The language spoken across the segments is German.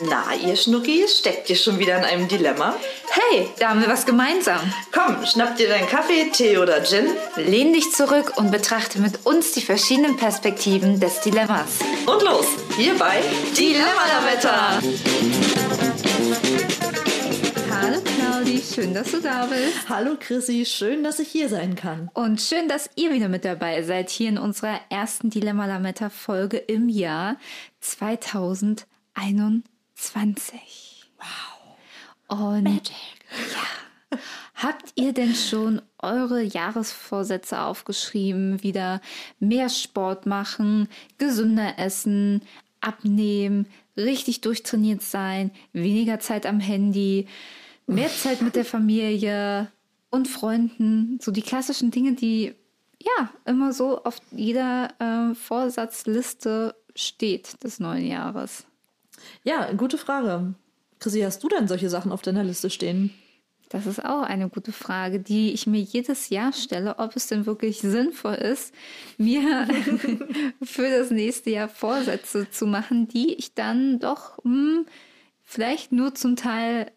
Na, ihr Schnuckis, steckt ihr schon wieder in einem Dilemma? Hey, da haben wir was gemeinsam. Komm, schnapp dir deinen Kaffee, Tee oder Gin. Lehn dich zurück und betrachte mit uns die verschiedenen Perspektiven des Dilemmas. Und los, hierbei Dilemma-Wetter. Hallo Claudi, schön, dass du da bist. Hallo Chrissy, schön, dass ich hier sein kann. Und schön, dass ihr wieder mit dabei seid, hier in unserer ersten Dilemma Lametta Folge im Jahr 2021. 20. Wow. Und Magic. ja, habt ihr denn schon eure Jahresvorsätze aufgeschrieben? Wieder mehr Sport machen, gesünder essen, abnehmen, richtig durchtrainiert sein, weniger Zeit am Handy, mehr Zeit mit der Familie und Freunden. So die klassischen Dinge, die ja immer so auf jeder äh, Vorsatzliste steht des neuen Jahres. Ja, gute Frage. Chrissy, hast du denn solche Sachen auf deiner Liste stehen? Das ist auch eine gute Frage, die ich mir jedes Jahr stelle, ob es denn wirklich sinnvoll ist, mir für das nächste Jahr Vorsätze zu machen, die ich dann doch hm, vielleicht nur zum Teil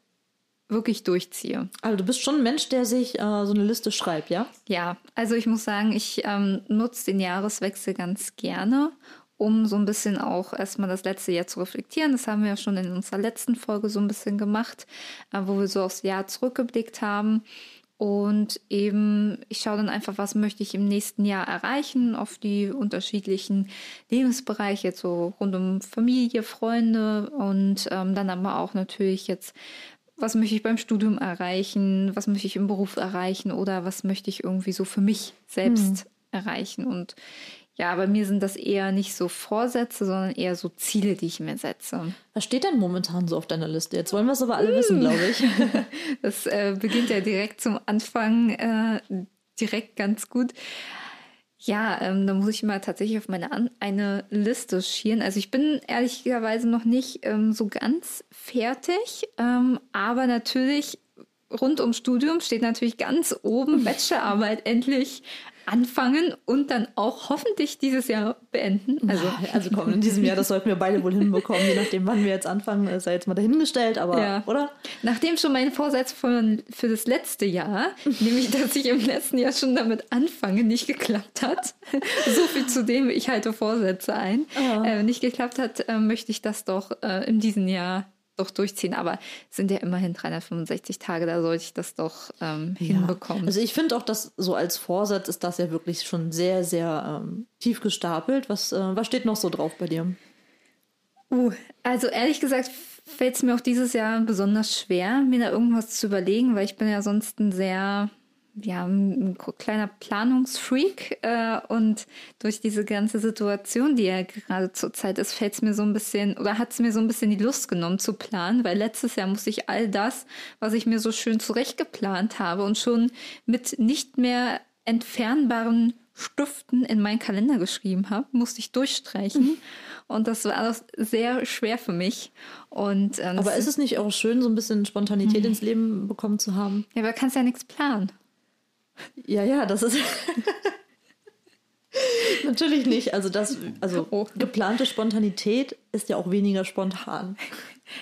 wirklich durchziehe. Also du bist schon ein Mensch, der sich äh, so eine Liste schreibt, ja? Ja, also ich muss sagen, ich ähm, nutze den Jahreswechsel ganz gerne um so ein bisschen auch erstmal das letzte Jahr zu reflektieren. Das haben wir ja schon in unserer letzten Folge so ein bisschen gemacht, äh, wo wir so aufs Jahr zurückgeblickt haben. Und eben, ich schaue dann einfach, was möchte ich im nächsten Jahr erreichen auf die unterschiedlichen Lebensbereiche, jetzt so rund um Familie, Freunde und ähm, dann aber auch natürlich jetzt, was möchte ich beim Studium erreichen, was möchte ich im Beruf erreichen oder was möchte ich irgendwie so für mich selbst hm. erreichen. Und ja, bei mir sind das eher nicht so Vorsätze, sondern eher so Ziele, die ich mir setze. Was steht denn momentan so auf deiner Liste? Jetzt wollen wir es aber alle wissen, glaube ich. das äh, beginnt ja direkt zum Anfang, äh, direkt ganz gut. Ja, ähm, da muss ich mal tatsächlich auf meine An eine Liste schieren. Also ich bin ehrlicherweise noch nicht ähm, so ganz fertig, ähm, aber natürlich rund ums Studium steht natürlich ganz oben Bachelorarbeit endlich anfangen und dann auch hoffentlich dieses Jahr beenden. Also, also komm, in diesem Jahr, das sollten wir beide wohl hinbekommen, je nachdem, wann wir jetzt anfangen, ist ja jetzt mal dahingestellt, aber, ja. oder? Nachdem schon mein Vorsatz von, für das letzte Jahr, nämlich, dass ich im letzten Jahr schon damit anfange, nicht geklappt hat, so viel zu dem, ich halte Vorsätze ein, oh. äh, nicht geklappt hat, äh, möchte ich das doch äh, in diesem Jahr doch durchziehen. Aber es sind ja immerhin 365 Tage, da sollte ich das doch ähm, ja. hinbekommen. Also ich finde auch, dass so als Vorsatz ist das ja wirklich schon sehr, sehr ähm, tief gestapelt. Was, äh, was steht noch so drauf bei dir? Uh, also ehrlich gesagt fällt es mir auch dieses Jahr besonders schwer, mir da irgendwas zu überlegen, weil ich bin ja sonst ein sehr ja, ein kleiner Planungsfreak äh, und durch diese ganze Situation, die ja gerade zurzeit ist, fällt es mir so ein bisschen oder hat es mir so ein bisschen die Lust genommen zu planen, weil letztes Jahr musste ich all das, was ich mir so schön zurechtgeplant habe und schon mit nicht mehr entfernbaren Stiften in meinen Kalender geschrieben habe, musste ich durchstreichen. Mhm. Und das war sehr schwer für mich. Und, ähm, aber ist es nicht auch schön, so ein bisschen Spontanität mhm. ins Leben bekommen zu haben? Ja, aber kannst ja nichts planen. Ja, ja, das ist. Natürlich nicht. Also das, also oh. geplante Spontanität ist ja auch weniger spontan.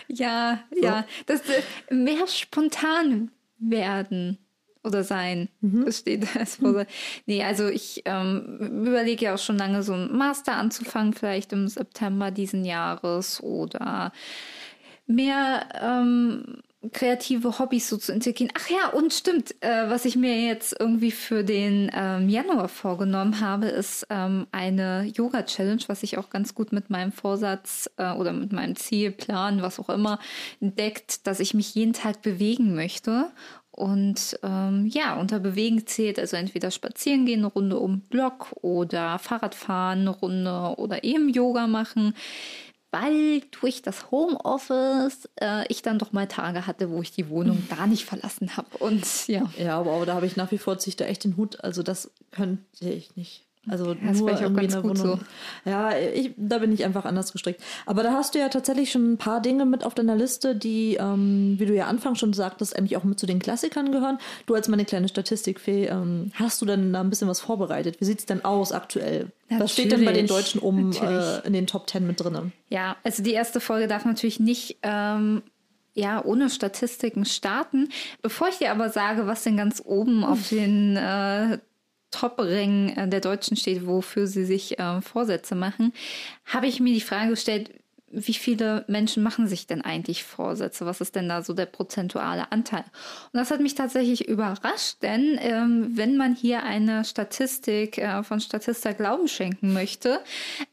Ja, so. ja. Das äh, mehr spontan werden oder sein. Mhm. Das steht als Vorsatz. Nee, also ich ähm, überlege ja auch schon lange, so einen Master anzufangen, vielleicht im September diesen Jahres oder mehr ähm, kreative Hobbys so zu integrieren. Ach ja, und stimmt, äh, was ich mir jetzt irgendwie für den ähm, Januar vorgenommen habe, ist ähm, eine Yoga-Challenge, was ich auch ganz gut mit meinem Vorsatz äh, oder mit meinem Zielplan, was auch immer, entdeckt, dass ich mich jeden Tag bewegen möchte. Und ähm, ja, unter Bewegen zählt also entweder spazieren gehen, eine Runde um Block oder Fahrradfahren, eine Runde oder eben Yoga machen weil durch das Homeoffice äh, ich dann doch mal Tage hatte, wo ich die Wohnung gar nicht verlassen habe. Und ja. Ja, aber, aber da habe ich nach wie vor sich da echt den Hut. Also das könnte ich nicht. Also das nur auch irgendwie ganz gut Wohnung. so. Ja, ich, da bin ich einfach anders gestrickt. Aber da hast du ja tatsächlich schon ein paar Dinge mit auf deiner Liste, die, ähm, wie du ja anfangs schon sagtest, eigentlich auch mit zu den Klassikern gehören. Du als meine kleine Statistikfee, ähm, hast du denn da ein bisschen was vorbereitet? Wie sieht es denn aus aktuell? Was steht denn bei den Natürlich, Deutschen um natürlich. äh, in den Top Ten mit drin? Ja, also die erste Folge darf natürlich nicht ähm, ja, ohne Statistiken starten. Bevor ich dir aber sage, was denn ganz oben auf den äh, Top-Rängen äh, der Deutschen steht, wofür sie sich äh, Vorsätze machen, habe ich mir die Frage gestellt, wie viele Menschen machen sich denn eigentlich Vorsätze? Was ist denn da so der prozentuale Anteil? Und das hat mich tatsächlich überrascht, denn ähm, wenn man hier eine Statistik äh, von Statista Glauben schenken möchte,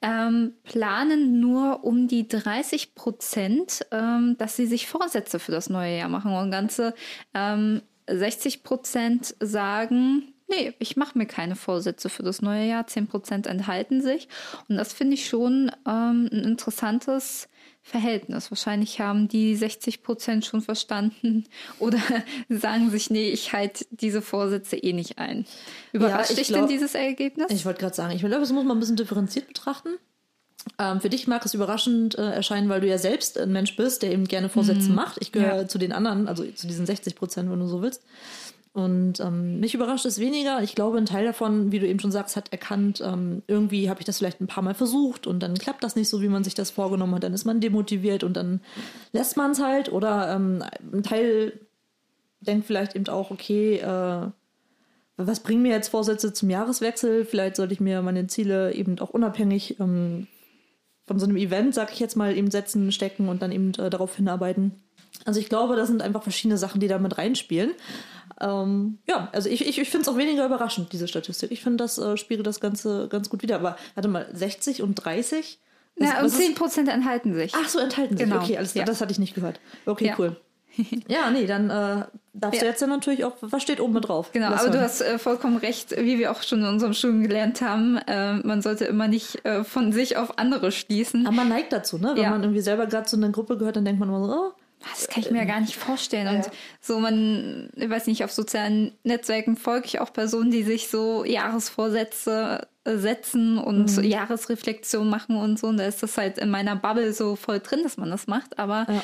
ähm, planen nur um die 30 Prozent, ähm, dass sie sich Vorsätze für das neue Jahr machen. Und ganze ähm, 60 Prozent sagen, Nee, ich mache mir keine Vorsätze für das neue Jahr. 10% enthalten sich. Und das finde ich schon ähm, ein interessantes Verhältnis. Wahrscheinlich haben die 60% schon verstanden oder sagen sich, nee, ich halte diese Vorsätze eh nicht ein. Überrascht ich dich glaub- denn dieses Ergebnis? Ich wollte gerade sagen, ich glaube, das muss man ein bisschen differenziert betrachten. Ähm, für dich mag es überraschend äh, erscheinen, weil du ja selbst ein Mensch bist, der eben gerne Vorsätze macht. Ich gehöre Ja. zu den anderen, also zu diesen 60 Prozent, wenn du so willst. Und ähm, mich überrascht es weniger. Ich glaube, ein Teil davon, wie du eben schon sagst, hat erkannt, ähm, irgendwie habe ich das vielleicht ein paar Mal versucht und dann klappt das nicht so, wie man sich das vorgenommen hat. Dann ist man demotiviert und dann lässt man es halt. Oder ähm, ein Teil denkt vielleicht eben auch, okay, äh, was bringen mir jetzt Vorsätze zum Jahreswechsel? Vielleicht sollte ich mir meine Ziele eben auch unabhängig ähm, von so einem Event, sag ich jetzt mal, eben setzen, stecken und dann eben äh, darauf hinarbeiten. Also ich glaube, das sind einfach verschiedene Sachen, die da mit reinspielen. Ähm, ja, also ich, ich, ich finde es auch weniger überraschend, diese Statistik. Ich finde, das äh, spiegelt das Ganze ganz gut wieder. Aber warte mal, 60 und 30? Was- ja, und was ist- 10% enthalten sich. Ach so, enthalten sich. Genau. Okay, alles klar. Ja. Das hatte ich nicht gehört. Okay, Ja. cool. Ja, nee, dann äh, darfst du Ja. jetzt ja natürlich auch, was steht oben mit drauf? Genau, Lass aber du hören. hast äh, vollkommen recht, wie wir auch schon in unserem Studium gelernt haben, äh, man sollte immer nicht äh, von sich auf andere schließen. Aber man neigt dazu, ne? Wenn Ja. man irgendwie selber gerade zu einer Gruppe gehört, dann denkt man immer so, oh, Das kann ich mir ja gar nicht vorstellen. Und so, man, ich weiß nicht, auf sozialen Netzwerken folge ich auch Personen, die sich so Jahresvorsätze äh, setzen und Mhm. Jahresreflexion machen und so. Und da ist das halt in meiner Bubble so voll drin, dass man das macht. Aber Ja.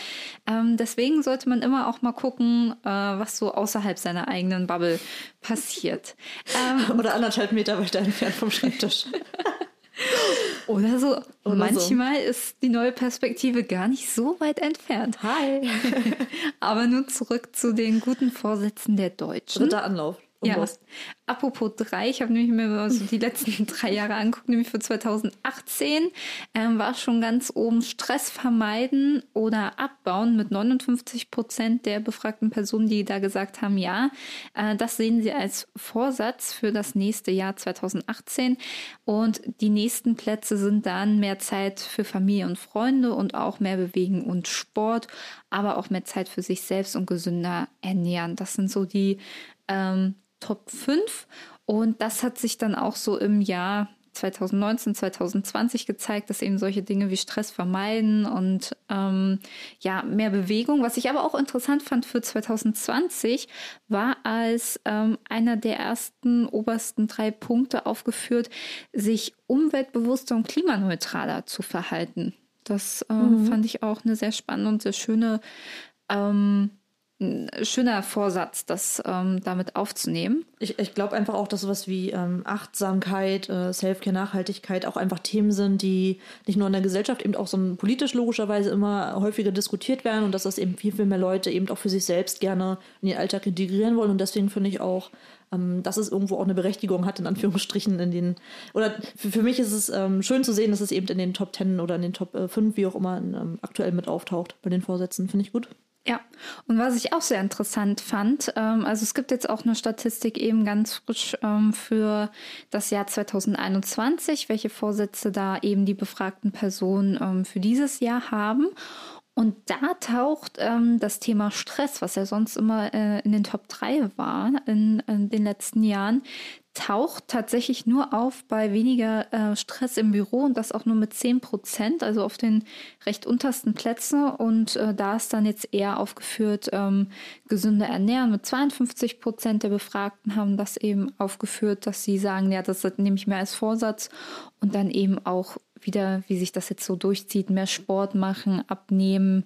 ähm, deswegen sollte man immer auch mal gucken, äh, was so außerhalb seiner eigenen Bubble passiert. Ähm, oder anderthalb Meter weiter entfernt vom Schreibtisch. oder so. Oder so. Manchmal ist die neue Perspektive gar nicht so weit entfernt. Hi. Aber nun zurück zu den guten Vorsätzen der Deutschen. Dritter Anlauf. Ja. Apropos drei, ich habe nämlich mir so die letzten drei Jahre angeguckt, nämlich für 2018 ähm, war schon ganz oben Stress vermeiden oder abbauen mit 59 Prozent der befragten Personen, die da gesagt haben, ja, äh, das sehen sie als Vorsatz für das nächste Jahr 2018. Und die nächsten Plätze sind dann mehr Zeit für Familie und Freunde und auch mehr Bewegen und Sport, aber auch mehr Zeit für sich selbst und gesünder ernähren. Das sind so die ähm, Top 5 und das hat sich dann auch so im Jahr 2019, 2020 gezeigt, dass eben solche Dinge wie Stress vermeiden und ähm, ja, mehr Bewegung. Was ich aber auch interessant fand für 2020 war als ähm, einer der ersten obersten drei Punkte aufgeführt, sich umweltbewusster und klimaneutraler zu verhalten. Das äh, fand ich auch eine sehr spannende und sehr schöne ähm, ein schöner Vorsatz, das ähm, damit aufzunehmen. Ich, ich glaube einfach auch, dass sowas wie ähm, Achtsamkeit, äh, Selfcare, Nachhaltigkeit auch einfach Themen sind, die nicht nur in der Gesellschaft eben auch so politisch logischerweise immer häufiger diskutiert werden und dass das eben viel, viel mehr Leute eben auch für sich selbst gerne in den Alltag integrieren wollen. Und deswegen finde ich auch, ähm, dass es irgendwo auch eine Berechtigung hat, in Anführungsstrichen, in den, oder für, für mich ist es ähm, schön zu sehen, dass es eben in den Top 10 oder in den Top äh, 5, wie auch immer, ähm, aktuell mit auftaucht bei den Vorsätzen. Finde ich gut. Ja, und was ich auch sehr interessant fand, ähm, also es gibt jetzt auch eine Statistik eben ganz frisch ähm, für das Jahr 2021, welche Vorsätze da eben die befragten Personen ähm, für dieses Jahr haben. Und da taucht ähm, das Thema Stress, was ja sonst immer äh, in den Top 3 war in, in den letzten Jahren, taucht tatsächlich nur auf bei weniger äh, Stress im Büro und das auch nur mit 10 Prozent, also auf den recht untersten Plätzen. Und äh, da ist dann jetzt eher aufgeführt, ähm, gesünder ernähren mit 52 Prozent der Befragten haben das eben aufgeführt, dass sie sagen, ja, das nehme ich mir als Vorsatz. Und dann eben auch wieder, wie sich das jetzt so durchzieht, mehr Sport machen, abnehmen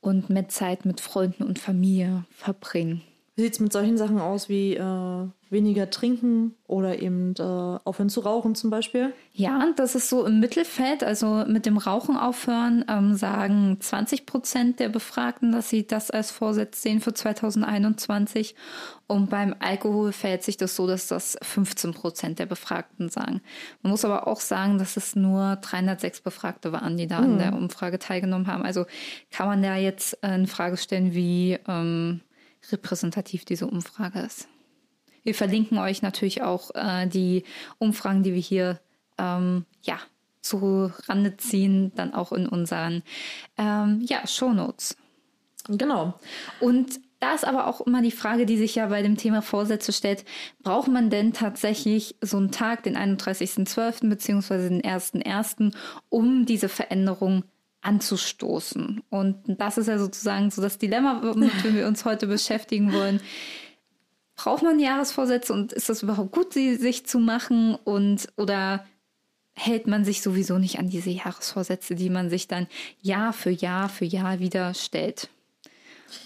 und mehr Zeit mit Freunden und Familie verbringen. Wie sieht es mit solchen Sachen aus wie äh, weniger trinken oder eben äh, aufhören zu rauchen zum Beispiel? Ja, das ist so im Mittelfeld. Also mit dem Rauchen aufhören ähm, sagen 20 Prozent der Befragten, dass sie das als Vorsatz sehen für 2021. Und beim Alkohol verhält sich das so, dass das 15 Prozent der Befragten sagen. Man muss aber auch sagen, dass es nur 306 Befragte waren, die da mhm. an der Umfrage teilgenommen haben. Also kann man da jetzt äh, in Frage stellen, wie ähm, repräsentativ diese Umfrage ist. Wir verlinken euch natürlich auch äh, die Umfragen, die wir hier ähm, ja, zu Rande ziehen, dann auch in unseren ähm, ja, Shownotes. Genau. Und da ist aber auch immer die Frage, die sich ja bei dem Thema Vorsätze stellt, braucht man denn tatsächlich so einen Tag, den 31.12. bzw. den 1.1., um diese Veränderung anzustoßen. Und das ist ja sozusagen so das Dilemma, mit dem wir uns heute beschäftigen wollen. Braucht man Jahresvorsätze und ist das überhaupt gut, sie sich zu machen? Und oder hält man sich sowieso nicht an diese Jahresvorsätze, die man sich dann Jahr für Jahr für Jahr wieder stellt?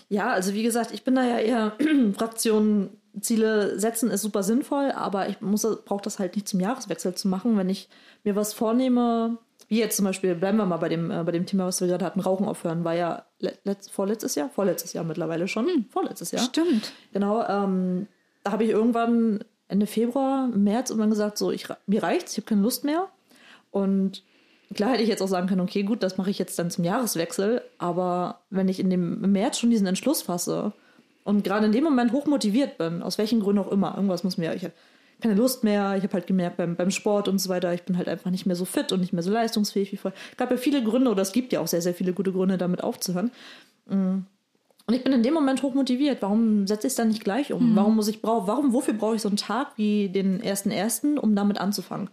Ja, also wie gesagt, ich bin da ja eher Fraktion Ziele setzen ist super sinnvoll, aber ich brauche das halt nicht zum Jahreswechsel zu machen. Wenn ich mir was vornehme, wie jetzt zum Beispiel, bleiben wir mal bei dem, äh, bei dem Thema, was wir gerade hatten, Rauchen aufhören, war ja letzt, vorletztes Jahr? Vorletztes Jahr mittlerweile schon. Hm. Vorletztes Jahr. Stimmt. Genau, ähm, da habe ich irgendwann Ende Februar, März irgendwann gesagt, so, ich, mir reicht's, ich habe keine Lust mehr. Und klar hätte ich jetzt auch sagen können, okay, gut, das mache ich jetzt dann zum Jahreswechsel. Aber wenn ich in dem März schon diesen Entschluss fasse und gerade in dem Moment hochmotiviert bin, aus welchen Gründen auch immer, irgendwas muss mir, ich keine Lust mehr. Ich habe halt gemerkt beim, beim Sport und so weiter, ich bin halt einfach nicht mehr so fit und nicht mehr so leistungsfähig wie vorher. Es gab ja viele Gründe, oder es gibt ja auch sehr, sehr viele gute Gründe, damit aufzuhören. Mm. Und ich bin in dem Moment hoch motiviert. Warum setze ich es dann nicht gleich um? Mhm. Warum muss ich brauch, warum, wofür brauche ich so einen Tag wie den ersten ersten, um damit anzufangen?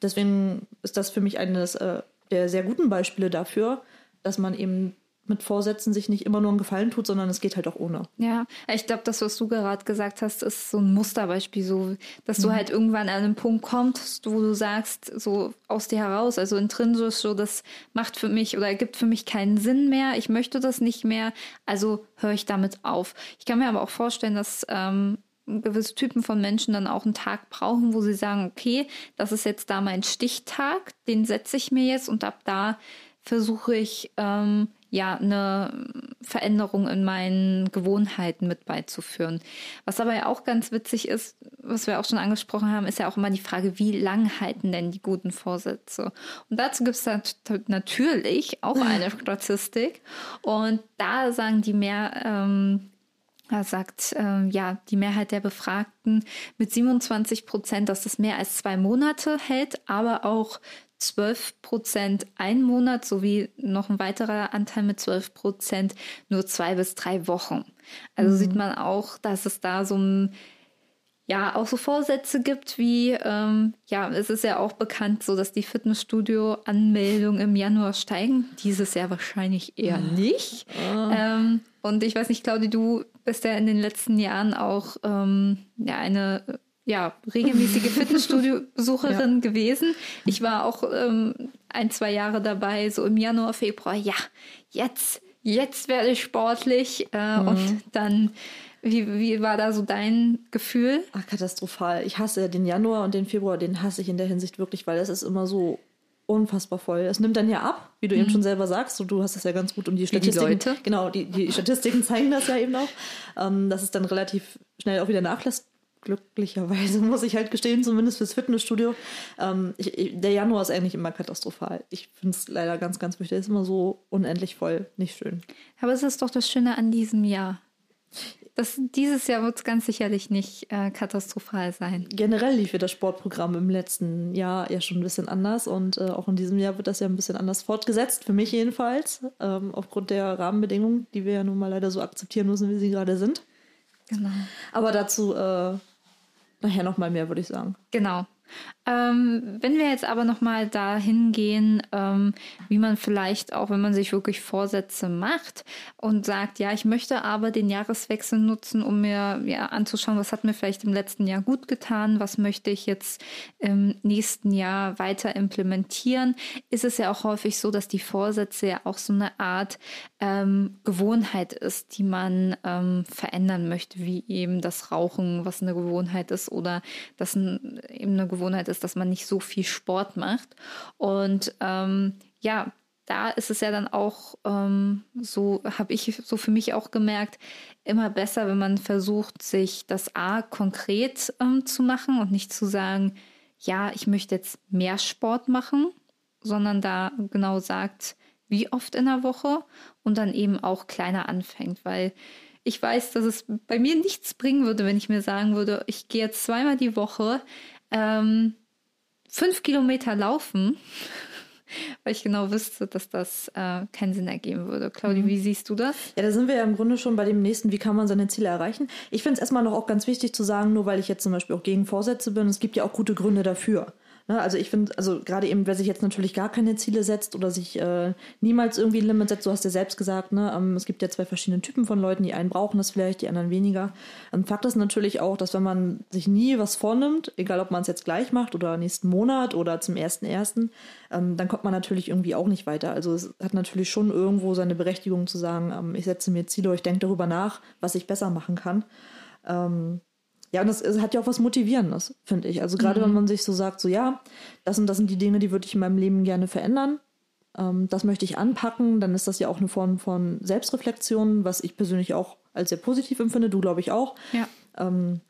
Deswegen ist das für mich eines äh, der sehr guten Beispiele dafür, dass man eben mit Vorsätzen sich nicht immer nur einen Gefallen tut, sondern es geht halt auch ohne. Ja, ich glaube, das, was du gerade gesagt hast, ist so ein Musterbeispiel, so, dass mhm. du halt irgendwann an einen Punkt kommst, wo du sagst, so aus dir heraus, also intrinsisch, so, das macht für mich oder ergibt für mich keinen Sinn mehr, ich möchte das nicht mehr, also höre ich damit auf. Ich kann mir aber auch vorstellen, dass ähm, gewisse Typen von Menschen dann auch einen Tag brauchen, wo sie sagen, okay, das ist jetzt da mein Stichtag, den setze ich mir jetzt und ab da versuche ich ähm, ja eine Veränderung in meinen Gewohnheiten mit beizuführen. Was aber ja auch ganz witzig ist, was wir auch schon angesprochen haben, ist ja auch immer die Frage, wie lang halten denn die guten Vorsätze? Und dazu gibt es natürlich auch eine Statistik. Und da sagen die mehr, ähm, da sagt äh, ja die Mehrheit der Befragten mit 27 Prozent, dass es mehr als zwei Monate hält, aber auch 12 Prozent ein Monat sowie noch ein weiterer Anteil mit 12 Prozent nur zwei bis drei Wochen. Also mhm. sieht man auch, dass es da so ein ja auch so Vorsätze gibt wie, ähm, ja, es ist ja auch bekannt, so dass die Fitnessstudio-Anmeldungen im Januar steigen. Dieses Jahr wahrscheinlich eher ah. nicht. Oh. Ähm, und ich weiß nicht, Claudi, du bist ja in den letzten Jahren auch ähm, ja eine ja, regelmäßige Fitnessstudio-Besucherin ja. gewesen. Ich war auch ähm, ein, zwei Jahre dabei, so im Januar, Februar. Ja, jetzt, jetzt werde ich sportlich. Äh, mhm. Und dann, wie, wie war da so dein Gefühl? Ach, katastrophal. Ich hasse den Januar und den Februar, den hasse ich in der Hinsicht wirklich, weil es ist immer so unfassbar voll. Es nimmt dann ja ab, wie du mhm. eben schon selber sagst. So, du hast das ja ganz gut um die Statistiken. Die genau, die, die Statistiken zeigen das ja eben auch, ähm, dass es dann relativ schnell auch wieder nachlässt glücklicherweise, muss ich halt gestehen, zumindest fürs Fitnessstudio. Ähm, ich, der Januar ist eigentlich immer katastrophal. Ich finde es leider ganz, ganz wichtig. Es ist immer so unendlich voll. Nicht schön. Aber es ist doch das Schöne an diesem Jahr. Das, dieses Jahr wird es ganz sicherlich nicht äh, katastrophal sein. Generell lief ja das Sportprogramm im letzten Jahr ja schon ein bisschen anders und äh, auch in diesem Jahr wird das ja ein bisschen anders fortgesetzt, für mich jedenfalls, ähm, aufgrund der Rahmenbedingungen, die wir ja nun mal leider so akzeptieren müssen, wie sie gerade sind. Genau. Aber dazu äh, nachher nochmal mehr, würde ich sagen. Genau. Ähm, wenn wir jetzt aber nochmal dahin gehen, ähm, wie man vielleicht auch, wenn man sich wirklich Vorsätze macht und sagt, ja, ich möchte aber den Jahreswechsel nutzen, um mir ja, anzuschauen, was hat mir vielleicht im letzten Jahr gut getan, was möchte ich jetzt im nächsten Jahr weiter implementieren, ist es ja auch häufig so, dass die Vorsätze ja auch so eine Art ähm, Gewohnheit ist, die man ähm, verändern möchte, wie eben das Rauchen, was eine Gewohnheit ist, oder das eben eine Gewohnheit ist, dass man nicht so viel Sport macht. Und ähm, ja, da ist es ja dann auch ähm, so, habe ich so für mich auch gemerkt, immer besser, wenn man versucht, sich das A konkret ähm, zu machen und nicht zu sagen, ja, ich möchte jetzt mehr Sport machen, sondern da genau sagt, wie oft in der Woche und dann eben auch kleiner anfängt, weil ich weiß, dass es bei mir nichts bringen würde, wenn ich mir sagen würde, ich gehe jetzt zweimal die Woche ähm, fünf Kilometer laufen, weil ich genau wüsste, dass das äh, keinen Sinn ergeben würde. Claudia, mhm. wie siehst du das? Ja, da sind wir ja im Grunde schon bei dem nächsten, wie kann man seine Ziele erreichen. Ich finde es erstmal noch auch ganz wichtig zu sagen, nur weil ich jetzt zum Beispiel auch gegen Vorsätze bin, es gibt ja auch gute Gründe dafür. Ne, also ich finde, also gerade eben, wer sich jetzt natürlich gar keine Ziele setzt oder sich äh, niemals irgendwie ein Limit setzt, du hast ja selbst gesagt, ne, ähm, es gibt ja zwei verschiedene Typen von Leuten, die einen brauchen das vielleicht, die anderen weniger. Ähm, Fakt ist natürlich auch, dass wenn man sich nie was vornimmt, egal ob man es jetzt gleich macht oder nächsten Monat oder zum ersten ersten, ähm, dann kommt man natürlich irgendwie auch nicht weiter. Also es hat natürlich schon irgendwo seine Berechtigung zu sagen, ähm, ich setze mir Ziele, ich denke darüber nach, was ich besser machen kann. Ja, und das hat ja auch was Motivierendes, finde ich. Also gerade mhm. wenn man sich so sagt, so ja, das und das sind die Dinge, die würde ich in meinem Leben gerne verändern. Ähm, das möchte ich anpacken, dann ist das ja auch eine Form von Selbstreflexion, was ich persönlich auch als sehr positiv empfinde, du glaube ich auch. Ja. Ähm,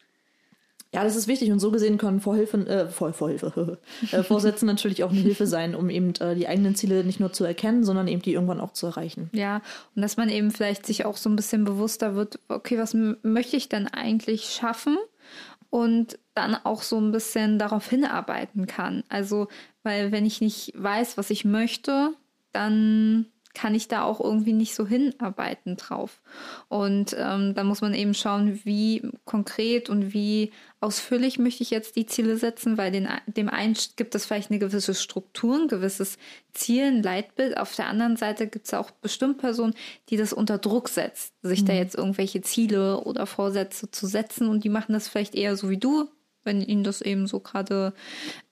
ja, das ist wichtig und so gesehen können Vorhilfen, äh, Vor Vorhilfe, äh, Vorsätze natürlich auch eine Hilfe sein, um eben äh, die eigenen Ziele nicht nur zu erkennen, sondern eben die irgendwann auch zu erreichen. Ja, und dass man eben vielleicht sich auch so ein bisschen bewusster wird, okay, was möchte ich denn eigentlich schaffen? Und dann auch so ein bisschen darauf hinarbeiten kann. Also, weil wenn ich nicht weiß, was ich möchte, dann kann ich da auch irgendwie nicht so hinarbeiten drauf. Und ähm, da muss man eben schauen, wie konkret und wie ausführlich möchte ich jetzt die Ziele setzen, weil den, dem einen gibt es vielleicht eine gewisse Struktur, ein gewisses Ziel, ein Leitbild. Auf der anderen Seite gibt es auch bestimmt Personen, die das unter Druck setzt, sich mhm. da jetzt irgendwelche Ziele oder Vorsätze zu setzen und die machen das vielleicht eher so wie du, wenn ihnen das eben so gerade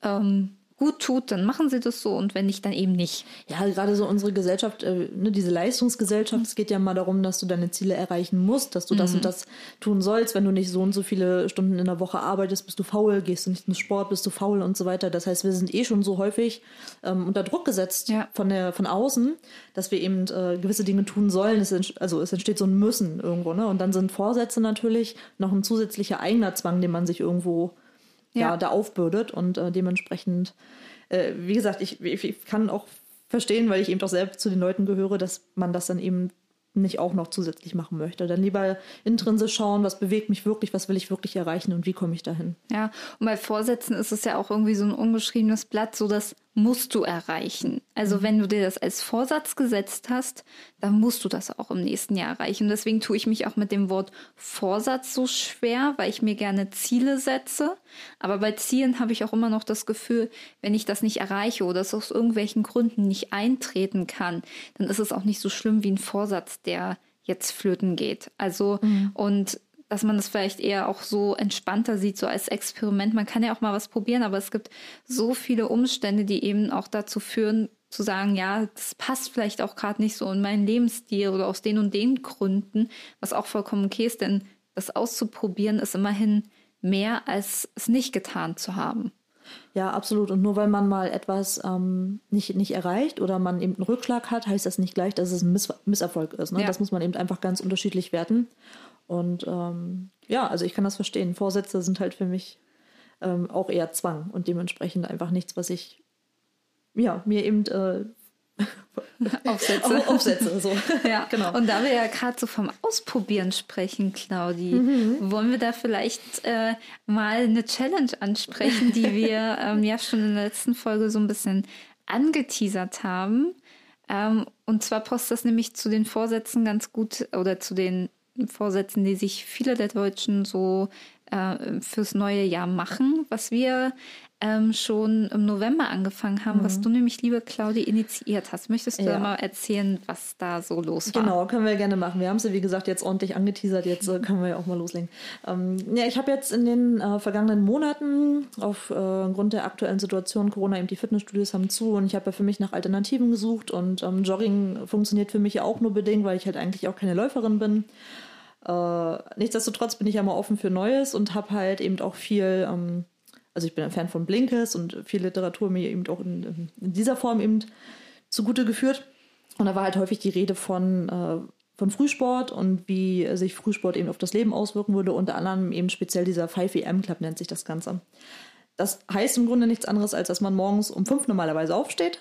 ähm, gut tut, dann machen sie das so und wenn nicht, dann eben nicht. Ja, gerade so unsere Gesellschaft, äh, ne, diese Leistungsgesellschaft, es geht ja mal darum, dass du deine Ziele erreichen musst, dass du mhm. das und mhm. das tun sollst. Wenn du nicht so und so viele Stunden in der Woche arbeitest, bist du faul, gehst du nicht ins Sport, bist du faul und so weiter. Das heißt, wir sind eh schon so häufig ähm, unter Druck gesetzt ja. von, der, von außen, dass wir eben äh, gewisse Dinge tun sollen. Es also es entsteht so ein Müssen irgendwo. Ne? Und dann sind Vorsätze natürlich noch ein zusätzlicher eigener Zwang, den man sich irgendwo ja. da aufbürdet und äh, dementsprechend, äh, wie gesagt, ich, ich kann auch verstehen, weil ich eben doch selbst zu den Leuten gehöre, dass man das dann eben nicht auch noch zusätzlich machen möchte. Dann lieber intrinsisch schauen, was bewegt mich wirklich, was will ich wirklich erreichen und wie komme ich dahin. Ja, und bei Vorsätzen ist es ja auch irgendwie so ein ungeschriebenes Blatt, so das musst du erreichen. Also mhm. wenn du dir das als Vorsatz gesetzt hast, dann musst du das auch im nächsten Jahr erreichen. Und deswegen tue ich mich auch mit dem Wort Vorsatz so schwer, weil ich mir gerne Ziele setze. Aber bei Zielen habe ich auch immer noch das Gefühl, wenn ich das nicht erreiche oder es aus irgendwelchen Gründen nicht eintreten kann, dann ist es auch nicht so schlimm wie ein Vorsatz, der jetzt flöten geht. Also, mhm. und dass man das vielleicht eher auch so entspannter sieht, so als Experiment. Man kann ja auch mal was probieren, aber es gibt so viele Umstände, die eben auch dazu führen, zu sagen, ja, das passt vielleicht auch gerade nicht so in meinen Lebensstil oder aus den und den Gründen, was auch vollkommen okay ist, denn das auszuprobieren ist immerhin mehr, als es nicht getan zu haben. Ja, absolut. Und nur weil man mal etwas ähm, nicht, nicht erreicht oder man eben einen Rückschlag hat, heißt das nicht gleich, dass es ein Miss Misserfolg ist. Ne? Ja. Das muss man eben einfach ganz unterschiedlich werten. Und ähm, ja, also ich kann das verstehen. Vorsätze sind halt für mich ähm, auch eher Zwang und dementsprechend einfach nichts, was ich ja, mir eben äh, aufsetze. aufsetze so. ja, genau. Und da wir ja gerade so vom Ausprobieren sprechen, Claudi, mhm. wollen wir da vielleicht äh, mal eine Challenge ansprechen, die wir ähm, ja schon in der letzten Folge so ein bisschen angeteasert haben. Ähm, und zwar passt das nämlich zu den Vorsätzen ganz gut oder zu den Vorsätzen, die sich viele der Deutschen so äh, fürs neue Jahr machen, was wir ähm, schon im November angefangen haben, mhm. was du nämlich, liebe Claudia, initiiert hast. Möchtest du ja. mal erzählen, was da so los war? Genau, können wir gerne machen. Wir haben sie, wie gesagt, jetzt ordentlich angeteasert. Jetzt äh, können wir ja auch mal loslegen. Ähm, ja, ich habe jetzt in den äh, vergangenen Monaten aufgrund äh, der aktuellen Situation, Corona eben die Fitnessstudios haben zu und ich habe ja für mich nach Alternativen gesucht und ähm, Jogging funktioniert für mich ja auch nur bedingt, weil ich halt eigentlich auch keine Läuferin bin. Äh, nichtsdestotrotz bin ich ja mal offen für Neues und habe halt eben auch viel ähm, also ich bin ein Fan von Blinkes und viel Literatur mir eben auch in, in dieser Form eben zugute geführt. Und da war halt häufig die Rede von, äh, von Frühsport und wie sich Frühsport eben auf das Leben auswirken würde, unter anderem eben speziell dieser 5am Club nennt sich das Ganze. Das heißt im Grunde nichts anderes, als dass man morgens um fünf normalerweise aufsteht,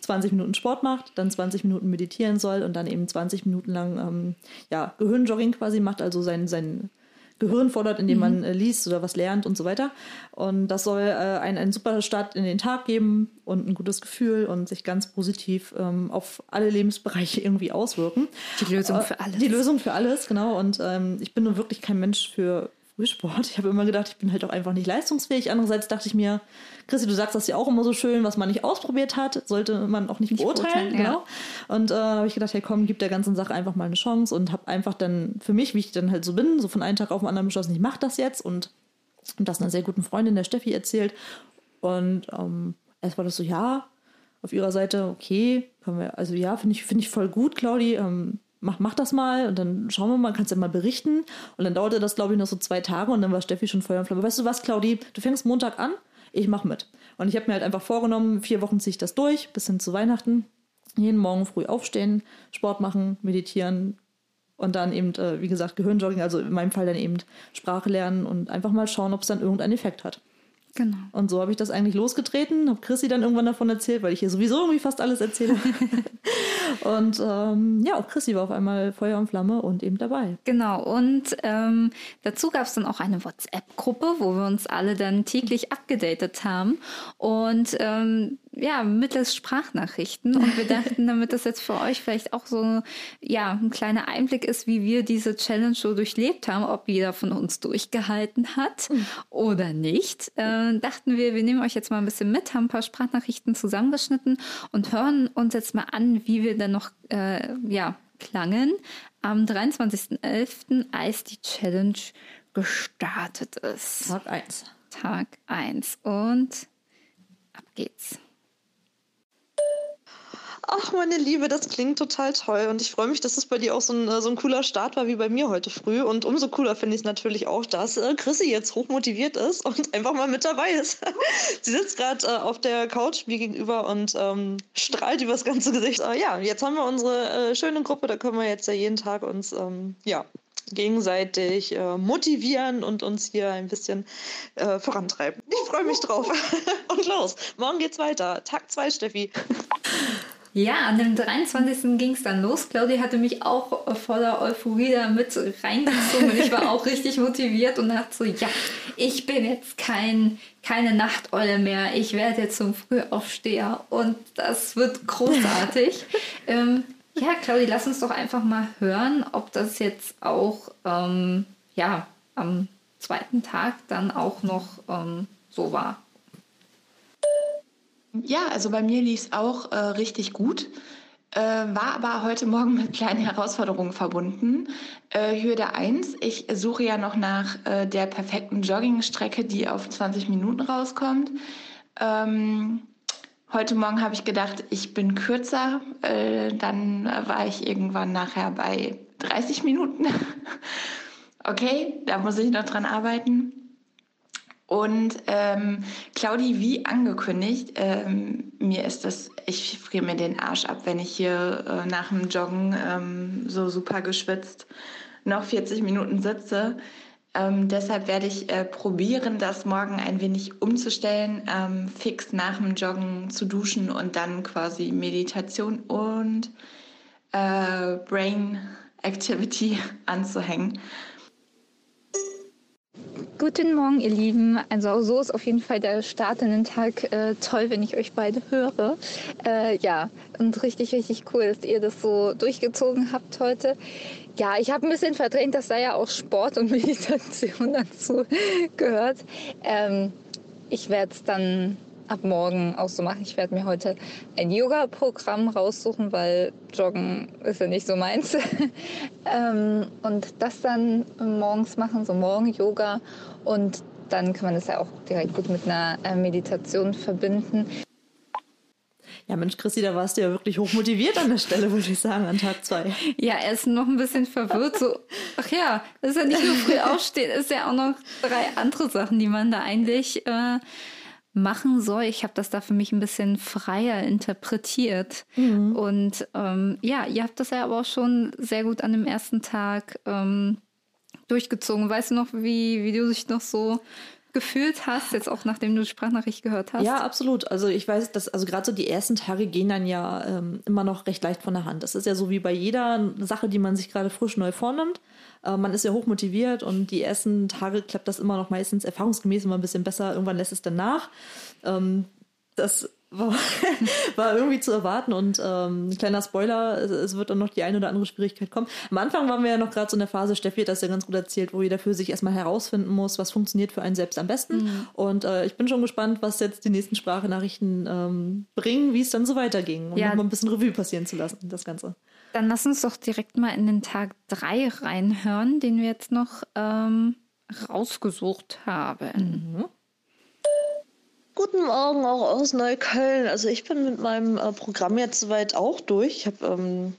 20 Minuten Sport macht, dann 20 Minuten meditieren soll und dann eben 20 Minuten lang ähm, ja, Gehirnjogging quasi macht, also sein, sein Gehirn fordert, indem mhm. man äh, liest oder was lernt und so weiter. Und das soll äh, einen, einen super Start in den Tag geben und ein gutes Gefühl und sich ganz positiv ähm, auf alle Lebensbereiche irgendwie auswirken. Die Lösung äh, für alles. Die Lösung für alles, genau. Und ähm, ich bin nun wirklich kein Mensch für Frühsport. Ich habe immer gedacht, ich bin halt auch einfach nicht leistungsfähig. Andererseits dachte ich mir, Christi, du sagst das ja auch immer so schön, was man nicht ausprobiert hat, sollte man auch nicht, nicht beurteilen. genau. Ja. Und äh, habe ich gedacht, hey komm, gib der ganzen Sache einfach mal eine Chance und habe einfach dann für mich, wie ich dann halt so bin, so von einem Tag auf den anderen beschlossen, ich mache das jetzt und, und das einer sehr guten Freundin, der Steffi, erzählt. Und ähm, erst war das so, ja, auf ihrer Seite, okay, können wir, also ja, finde ich, finde ich voll gut, Claudi. Ähm, mach, mach das mal und dann schauen wir mal, kannst du ja mal berichten. Und dann dauerte das, glaube ich, noch so zwei Tage und dann war Steffi schon Feuer und Flamme. Weißt du was, Claudi, du fängst Montag an, ich mach mit. Und ich habe mir halt einfach vorgenommen, vier Wochen ziehe ich das durch, bis hin zu Weihnachten. Jeden Morgen früh aufstehen, Sport machen, meditieren und dann eben, äh, wie gesagt, Gehirnjogging, also in meinem Fall dann eben Sprache lernen und einfach mal schauen, ob es dann irgendeinen Effekt hat. Genau. Und so habe ich das eigentlich losgetreten, habe Chrissy dann irgendwann davon erzählt, weil ich hier sowieso irgendwie fast alles erzähle. und ähm, ja, auch Chrissy war auf einmal Feuer und Flamme und eben dabei. Genau, und ähm, dazu gab es dann auch eine WhatsApp-Gruppe, wo wir uns alle dann täglich abgedatet haben. Und ähm, ja, mittels Sprachnachrichten. Und wir dachten, damit das jetzt für euch vielleicht auch so ja, ein kleiner Einblick ist, wie wir diese Challenge so durchlebt haben, ob jeder von uns durchgehalten hat mhm. oder nicht, äh, dachten wir, wir nehmen euch jetzt mal ein bisschen mit, haben ein paar Sprachnachrichten zusammengeschnitten und hören uns jetzt mal an, wie wir dann noch äh, ja, klangen am 23.11., als die Challenge gestartet ist. Tag 1. Tag 1. Und ab geht's. Ach, meine Liebe, das klingt total toll. Und ich freue mich, dass es bei dir auch so ein, äh, so ein cooler Start war wie bei mir heute früh. Und umso cooler finde ich es natürlich auch, dass äh, Chrissy jetzt hochmotiviert ist und einfach mal mit dabei ist. Sie sitzt gerade äh, auf der Couch mir gegenüber und ähm, strahlt übers ganze Gesicht. Äh, ja, jetzt haben wir unsere äh, schöne Gruppe. Da können wir jetzt ja jeden Tag uns ähm, ja, gegenseitig äh, motivieren und uns hier ein bisschen äh, vorantreiben. Ich freue mich drauf. und los, morgen geht's weiter. Tag 2, Steffi. Ja, an dem 23. ging es dann los. Claudia hatte mich auch voller Euphorie da mit reingezogen und ich war auch richtig motiviert und dachte so, ja, ich bin jetzt kein, keine Nachteule mehr. Ich werde jetzt zum Frühaufsteher und das wird großartig. ähm, ja, Claudia, lass uns doch einfach mal hören, ob das jetzt auch ähm, ja, am zweiten Tag dann auch noch ähm, so war. Ja, also bei mir lief es auch äh, richtig gut, äh, war aber heute Morgen mit kleinen Herausforderungen verbunden. Äh, Hürde 1, ich suche ja noch nach äh, der perfekten Joggingstrecke, die auf 20 Minuten rauskommt. Ähm, heute Morgen habe ich gedacht, ich bin kürzer, äh, dann war ich irgendwann nachher bei 30 Minuten. okay, da muss ich noch dran arbeiten. Und ähm, Claudi, wie angekündigt, ähm, mir ist das, ich friere mir den Arsch ab, wenn ich hier äh, nach dem Joggen ähm, so super geschwitzt noch 40 Minuten sitze. Ähm, deshalb werde ich äh, probieren, das morgen ein wenig umzustellen, ähm, fix nach dem Joggen zu duschen und dann quasi Meditation und äh, Brain Activity anzuhängen. Guten Morgen, ihr Lieben. Also so ist auf jeden Fall der Start in den Tag äh, toll, wenn ich euch beide höre. Äh, ja, und richtig, richtig cool, dass ihr das so durchgezogen habt heute. Ja, ich habe ein bisschen verdrängt, dass da ja auch Sport und Meditation dazu gehört. Ähm, ich werde es dann ab morgen auch so machen. Ich werde mir heute ein Yoga-Programm raussuchen, weil Joggen ist ja nicht so meins. ähm, und das dann morgens machen, so Morgen-Yoga. Und dann kann man das ja auch direkt gut mit einer äh, Meditation verbinden. Ja, Mensch, Chrissy, da warst du ja wirklich hochmotiviert an der Stelle, würde ich sagen, an Tag zwei. Ja, er ist noch ein bisschen verwirrt. So, ach ja, das ist ja nicht nur früh aufstehen, ist ja auch noch drei andere Sachen, die man da eigentlich äh, machen soll. Ich habe das da für mich ein bisschen freier interpretiert. Mhm. Und ähm, ja, ihr habt das ja aber auch schon sehr gut an dem ersten Tag ähm, durchgezogen. Weißt du noch, wie, wie du dich noch so gefühlt hast, jetzt auch nachdem du die Sprachnachricht gehört hast? Ja, absolut. Also ich weiß, dass also gerade so die ersten Tage gehen dann ja ähm, immer noch recht leicht von der Hand. Das ist ja so wie bei jeder Sache, die man sich gerade frisch neu vornimmt. Äh, man ist ja hoch motiviert und die ersten Tage klappt das immer noch meistens erfahrungsgemäß immer ein bisschen besser. Irgendwann lässt es dann nach. Ähm, das war, war irgendwie zu erwarten und ähm, kleiner Spoiler, es, es, wird dann noch die eine oder andere Schwierigkeit kommen. Am Anfang waren wir ja noch gerade so in der Phase, Steffi hat das ja ganz gut erzählt, wo jeder für sich erstmal herausfinden muss, was funktioniert für einen selbst am besten. Mhm. Und äh, ich bin schon gespannt, was jetzt die nächsten Sprachnachrichten ähm, bringen, wie es dann so weiterging, um ja. nochmal ein bisschen Revue passieren zu lassen, das Ganze. Dann lass uns doch direkt mal in den Tag 3 reinhören, den wir jetzt noch ähm, rausgesucht haben. Mhm. Guten Morgen auch aus Neukölln. Also ich bin mit meinem äh, Programm jetzt soweit auch durch. Ich habe ähm,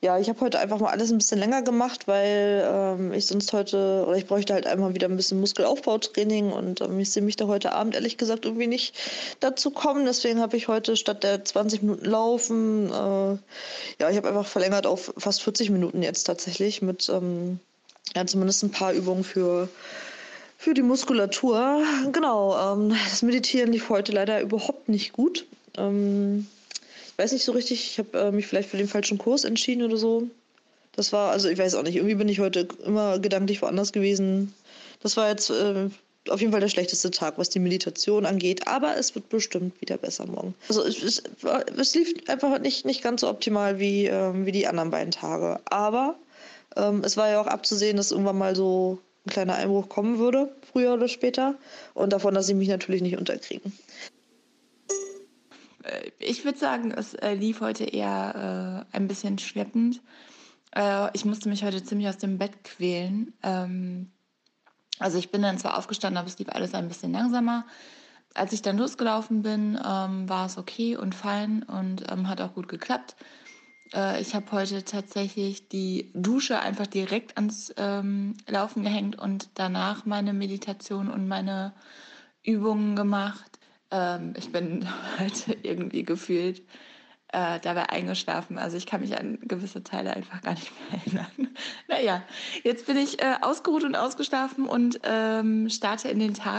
ja, ich habe heute einfach mal alles ein bisschen länger gemacht, weil ähm, ich sonst heute oder ich bräuchte halt einmal wieder ein bisschen Muskelaufbautraining und ähm, ich sehe mich da heute Abend ehrlich gesagt irgendwie nicht dazu kommen. Deswegen habe ich heute statt der 20 Minuten Laufen, äh, ja, ich habe einfach verlängert auf fast 40 Minuten jetzt tatsächlich mit ähm, ja, zumindest ein paar Übungen für für die Muskulatur. Genau, ähm, das Meditieren lief heute leider überhaupt nicht gut. Ähm, weiß nicht so richtig, ich habe äh, mich vielleicht für den falschen Kurs entschieden oder so. Das war, also ich weiß auch nicht, irgendwie bin ich heute immer gedanklich woanders gewesen. Das war jetzt äh, auf jeden Fall der schlechteste Tag, was die Meditation angeht, aber es wird bestimmt wieder besser morgen. Also es, es, es lief einfach nicht, nicht ganz so optimal wie, ähm, wie die anderen beiden Tage. Aber ähm, es war ja auch abzusehen, dass irgendwann mal so ein kleiner Einbruch kommen würde, früher oder später. Und davon lasse ich mich natürlich nicht unterkriegen. Äh, ich würde sagen, es äh, lief heute eher äh, ein bisschen schleppend. Äh, ich musste mich heute ziemlich aus dem Bett quälen. Ähm, also ich bin dann zwar aufgestanden, aber es lief alles ein bisschen langsamer. Als ich dann losgelaufen bin, ähm, war es okay und fein und ähm, hat auch gut geklappt. Äh, ich habe heute tatsächlich die Dusche einfach direkt ans ähm, Laufen gehängt und danach meine Meditation und meine Übungen gemacht. Ähm, ich bin heute irgendwie gefühlt äh, dabei eingeschlafen. Also ich kann mich an gewisse Teile einfach gar nicht mehr erinnern. naja, jetzt bin ich äh, ausgeruht und ausgeschlafen und ähm, starte in den Tag.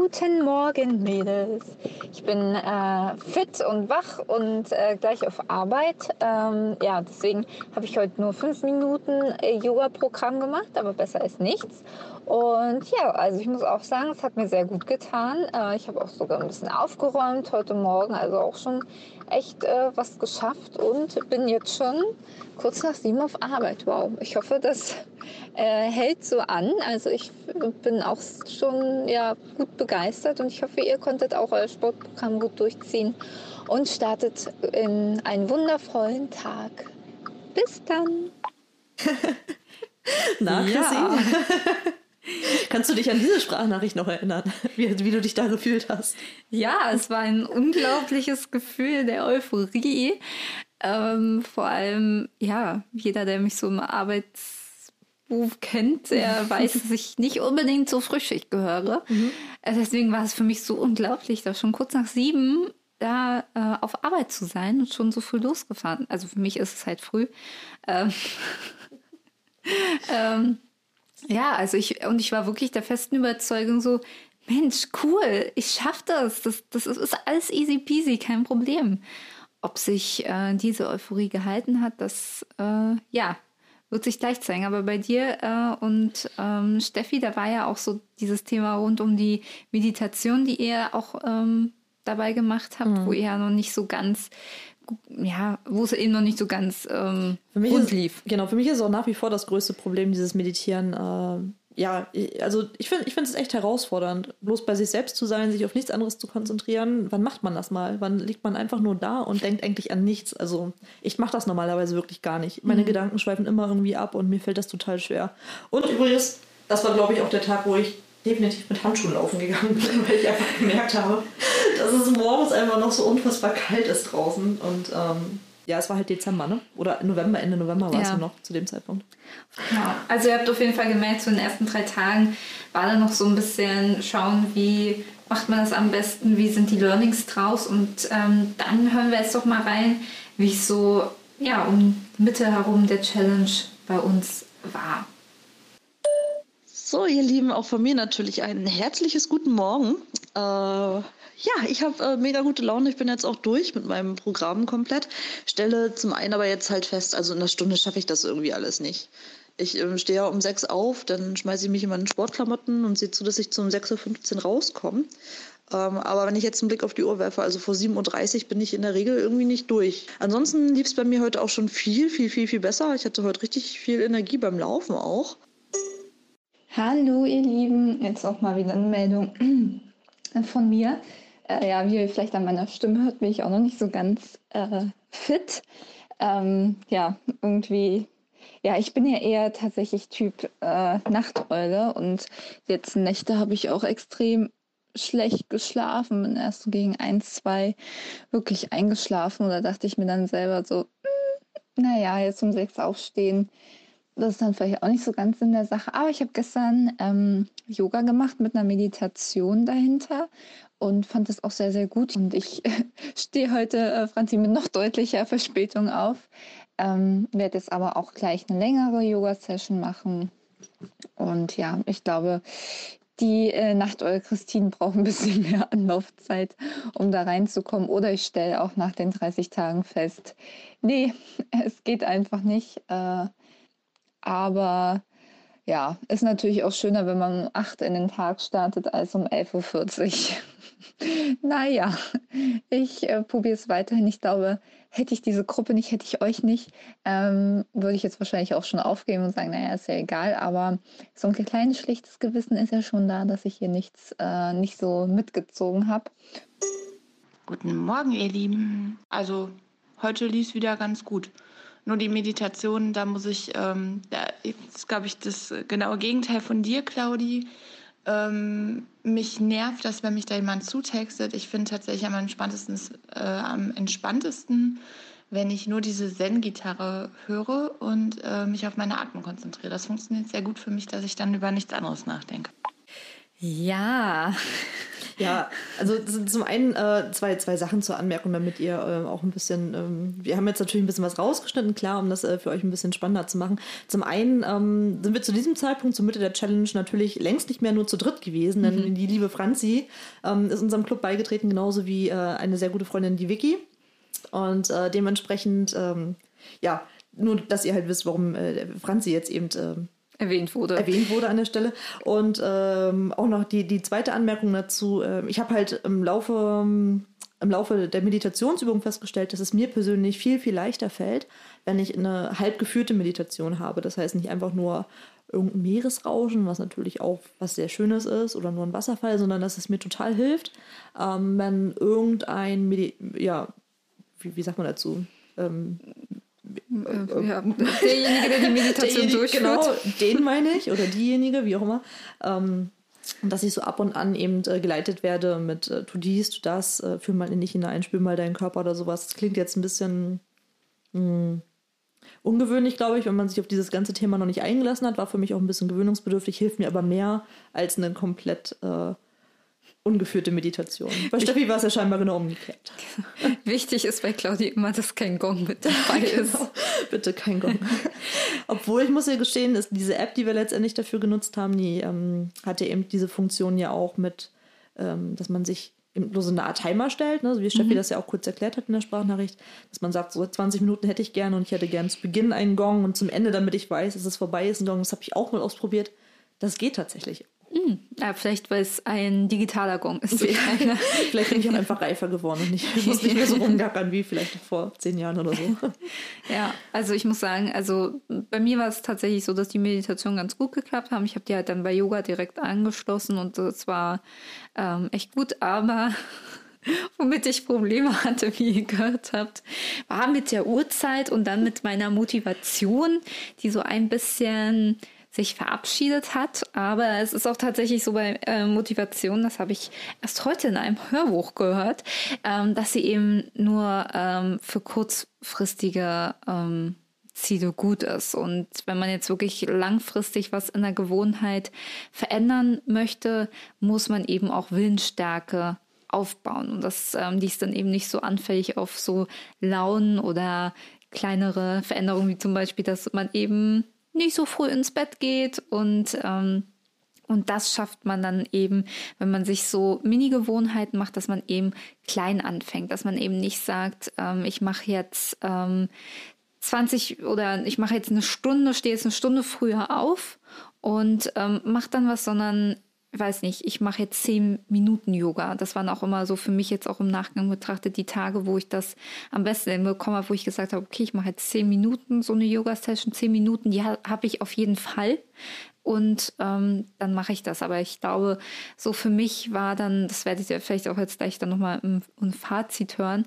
Guten Morgen, Mädels. Ich bin äh, fit und wach und äh, gleich auf Arbeit. Ähm, ja, deswegen habe ich heute nur fünf Minuten äh, Yoga-Programm gemacht, aber besser ist nichts. Und ja, also ich muss auch sagen, es hat mir sehr gut getan. Äh, ich habe auch sogar ein bisschen aufgeräumt heute Morgen, also auch schon echt äh, was geschafft und bin jetzt schon kurz nach sieben auf Arbeit. Wow, ich hoffe, das äh, hält so an. Also ich bin auch schon ja, gut begeistert und ich hoffe, ihr konntet auch euer Sportprogramm gut durchziehen und startet in einen wundervollen Tag. Bis dann. Na, ja. Kannst du dich an diese Sprachnachricht noch erinnern, wie, wie, du dich da gefühlt hast? Ja, es war ein unglaubliches Gefühl der Euphorie. Ähm, vor allem, ja, jeder, der mich so im Arbeitsberuf kennt, der weiß, dass ich nicht unbedingt so frisch ich gehöre. Mhm. Äh, deswegen war es für mich so unglaublich, da schon kurz nach sieben da äh, auf Arbeit zu sein und schon so früh losgefahren. Also für mich ist es halt früh. Ähm, ähm, ja, also ich, und ich war wirklich der festen Überzeugung so, Mensch, cool, ich schaff das. Das, das ist alles easy peasy, kein Problem. Ob sich äh, diese Euphorie gehalten hat, das, äh, ja, wird sich gleich zeigen. Aber bei dir äh, und ähm, Steffi, da war ja auch so dieses Thema rund um die Meditation, die ihr auch ähm, dabei gemacht habt, mhm. wo ihr ja noch nicht so ganz ja, wo es eben noch nicht so ganz ähm, für mich ist, lief. Genau, für mich ist auch nach wie vor das größte Problem dieses Meditieren. Äh, ja, also ich finde ich finde es echt herausfordernd, bloß bei sich selbst zu sein, sich auf nichts anderes zu konzentrieren. Wann macht man das mal? Wann liegt man einfach nur da und denkt eigentlich an nichts? Also ich mache das normalerweise wirklich gar nicht. Meine mhm. Gedanken schweifen immer irgendwie ab und mir fällt das total schwer. Und übrigens, das war glaube ich auch der Tag, wo ich definitiv mit Handschuhen laufen gegangen bin, weil ich einfach gemerkt habe, dass es morgens einfach noch so unfassbar kalt ist draußen. Und ähm, ja, es war halt Dezember, ne? Oder November, Ende November war es ja noch zu dem Zeitpunkt. Ja, also ihr habt auf jeden Fall gemerkt, so in den ersten drei Tagen war da noch so ein bisschen schauen, wie macht man das am besten, wie sind die Learnings draus und ähm, dann hören wir jetzt doch mal rein, wie es so ja, um Mitte herum der Challenge bei uns war. So, ihr Lieben, auch von mir natürlich ein herzliches Guten Morgen. Äh, ja, ich habe äh, mega gute Laune. Ich bin jetzt auch durch mit meinem Programm komplett. Stelle zum einen aber jetzt halt fest, also in einer Stunde schaffe ich das irgendwie alles nicht. Ich äh, stehe ja um sechs auf, dann schmeiße ich mich in meine Sportklamotten und sehe zu, dass ich zum 6.15 Uhr rauskomme. Ähm, aber wenn ich jetzt einen Blick auf die Uhr werfe, also vor 7.30 Uhr bin ich in der Regel irgendwie nicht durch. Ansonsten lief es bei mir heute auch schon viel, viel, viel, viel besser. Ich hatte heute richtig viel Energie beim Laufen auch. Hallo ihr Lieben, jetzt auch mal wieder eine Meldung von mir. Äh, ja, wie ihr vielleicht an meiner Stimme hört, bin ich auch noch nicht so ganz äh, fit. Ähm, ja, irgendwie, ja, ich bin ja eher tatsächlich Typ äh, Nachteule und letzten Nächte habe ich auch extrem schlecht geschlafen, bin erst so gegen eins, zwei wirklich eingeschlafen oder dachte ich mir dann selber so, hm, naja, jetzt um sechs aufstehen, das ist dann vielleicht auch nicht so ganz in der Sache. Aber ich habe gestern ähm, Yoga gemacht mit einer Meditation dahinter und fand das auch sehr, sehr gut. Und ich stehe heute, äh, Franzi, mit noch deutlicher Verspätung auf. Ähm, werde jetzt aber auch gleich eine längere Yoga-Session machen. Und ja, ich glaube, die äh, Nachteule Christine braucht ein bisschen mehr Anlaufzeit, um da reinzukommen. Oder ich stelle auch nach den 30 Tagen fest, nee, es geht einfach nicht. Äh, aber ja, ist natürlich auch schöner, wenn man um 8 in den Tag startet, als um 11.40 Uhr. naja, ich äh, probiere es weiterhin. Ich glaube, hätte ich diese Gruppe nicht, hätte ich euch nicht, ähm, würde ich jetzt wahrscheinlich auch schon aufgeben und sagen, naja, ist ja egal. Aber so ein kleines schlechtes Gewissen ist ja schon da, dass ich hier nichts, äh, nicht so mitgezogen habe. Guten Morgen, ihr Lieben. Also, heute lief es wieder ganz gut. Nur die Meditation, da muss ich, ähm, da ist, glaube ich, das genaue Gegenteil von dir, Claudi. Ähm, mich nervt das, wenn mich da jemand zutextet. Ich finde tatsächlich am entspanntesten, äh, am entspanntesten, wenn ich nur diese Zen-Gitarre höre und äh, mich auf meine Atmung konzentriere. Das funktioniert sehr gut für mich, dass ich dann über nichts anderes nachdenke. Ja. Ja, also zum einen äh, zwei, zwei Sachen zur Anmerkung, damit ihr äh, auch ein bisschen, ähm, wir haben jetzt natürlich ein bisschen was rausgeschnitten, klar, um das äh, für euch ein bisschen spannender zu machen. Zum einen ähm, sind wir zu diesem Zeitpunkt, zur Mitte der Challenge, natürlich längst nicht mehr nur zu dritt gewesen, denn mhm. die liebe Franzi ähm, ist unserem Club beigetreten, genauso wie äh, eine sehr gute Freundin, die Vicky. Und äh, dementsprechend, ähm, ja, nur, dass ihr halt wisst, warum äh, Franzi jetzt eben erwähnt wurde. Erwähnt wurde an der Stelle. Und ähm, auch noch die, die zweite Anmerkung dazu. Äh, ich habe halt im Laufe, ähm, im Laufe der Meditationsübung festgestellt, dass es mir persönlich viel, viel leichter fällt, wenn ich eine halb geführte Meditation habe. Das heißt nicht einfach nur irgendein Meeresrauschen, was natürlich auch was sehr Schönes ist, oder nur ein Wasserfall, sondern dass es mir total hilft, ähm, wenn irgendein, Medi ja, wie, wie sagt man dazu? Ähm, äh, ja, derjenige, der die Meditation durchführt. Genau, den meine ich oder diejenige, wie auch immer. Ähm, dass ich so ab und an eben äh, geleitet werde mit äh, tu dies, tu das, äh, fühl mal in dich hinein, spür mal deinen Körper oder sowas. Das klingt jetzt ein bisschen mh, hm, ungewöhnlich, glaube ich, wenn man sich auf dieses ganze Thema noch nicht eingelassen hat. War für mich auch ein bisschen gewöhnungsbedürftig, hilft mir aber mehr als eine komplett äh, ungeführte Meditation. Bei Steffi war es ja scheinbar genau umgekehrt. Wichtig ist bei Claudia immer, dass kein Gong mit dabei genau. ist. Bitte kein Gong. Obwohl ich muss ja gestehen, ist diese App, die wir letztendlich dafür genutzt haben, die ähm, hat ja eben diese Funktion ja auch mit, ähm, dass man sich bloß eine Art Timer stellt, ne? so wie Steffi mhm. das ja auch kurz erklärt hat in der Sprachnachricht, dass man sagt, so 20 Minuten hätte ich gerne und ich hätte gerne zu Beginn einen Gong und zum Ende, damit ich weiß, dass es vorbei ist, ein Gong. Das habe ich auch mal ausprobiert. Das geht tatsächlich. Hm. Ja, vielleicht, weil es ein digitaler Gong ist. vielleicht bin ich auch einfach reifer geworden und ich muss nicht mehr so rumgackern wie vielleicht vor zehn Jahren oder so. Ja, also ich muss sagen, also bei mir war es tatsächlich so, dass die Meditation ganz gut geklappt haben. Ich habe die halt dann bei Yoga direkt angeschlossen und es war ähm, echt gut, aber womit ich Probleme hatte, wie ihr gehört habt, war mit der Uhrzeit und dann mit meiner Motivation, die so ein bisschen sich verabschiedet hat. Aber es ist auch tatsächlich so bei äh, Motivation, das habe ich erst heute in einem Hörbuch gehört, ähm, dass sie eben nur ähm, für kurzfristige ähm, Ziele gut ist. Und wenn man jetzt wirklich langfristig was in der Gewohnheit verändern möchte, muss man eben auch Willensstärke aufbauen. Und das, ähm, die ist dann eben nicht so anfällig auf so Launen oder kleinere Veränderungen, wie zum Beispiel, dass man eben nicht so früh ins Bett geht und ähm, und das schafft man dann eben, wenn man sich so Mini-Gewohnheiten macht, dass man eben klein anfängt, dass man eben nicht sagt, ähm, ich mache jetzt ähm, 20 oder ich mache jetzt eine Stunde, stehe jetzt eine Stunde früher auf und ähm, mache dann was, sondern weiß nicht, ich mache jetzt zehn Minuten Yoga. Das waren auch immer so für mich jetzt auch im Nachgang betrachtet die Tage, wo ich das am besten hinbekommen habe, wo ich gesagt habe, okay, ich mache jetzt zehn Minuten so eine Yoga-Session, zehn Minuten, die habe ich auf jeden Fall. Und ähm, dann mache ich das. Aber ich glaube, so für mich war dann, das werdet ihr vielleicht auch jetzt gleich dann nochmal im, im Fazit hören,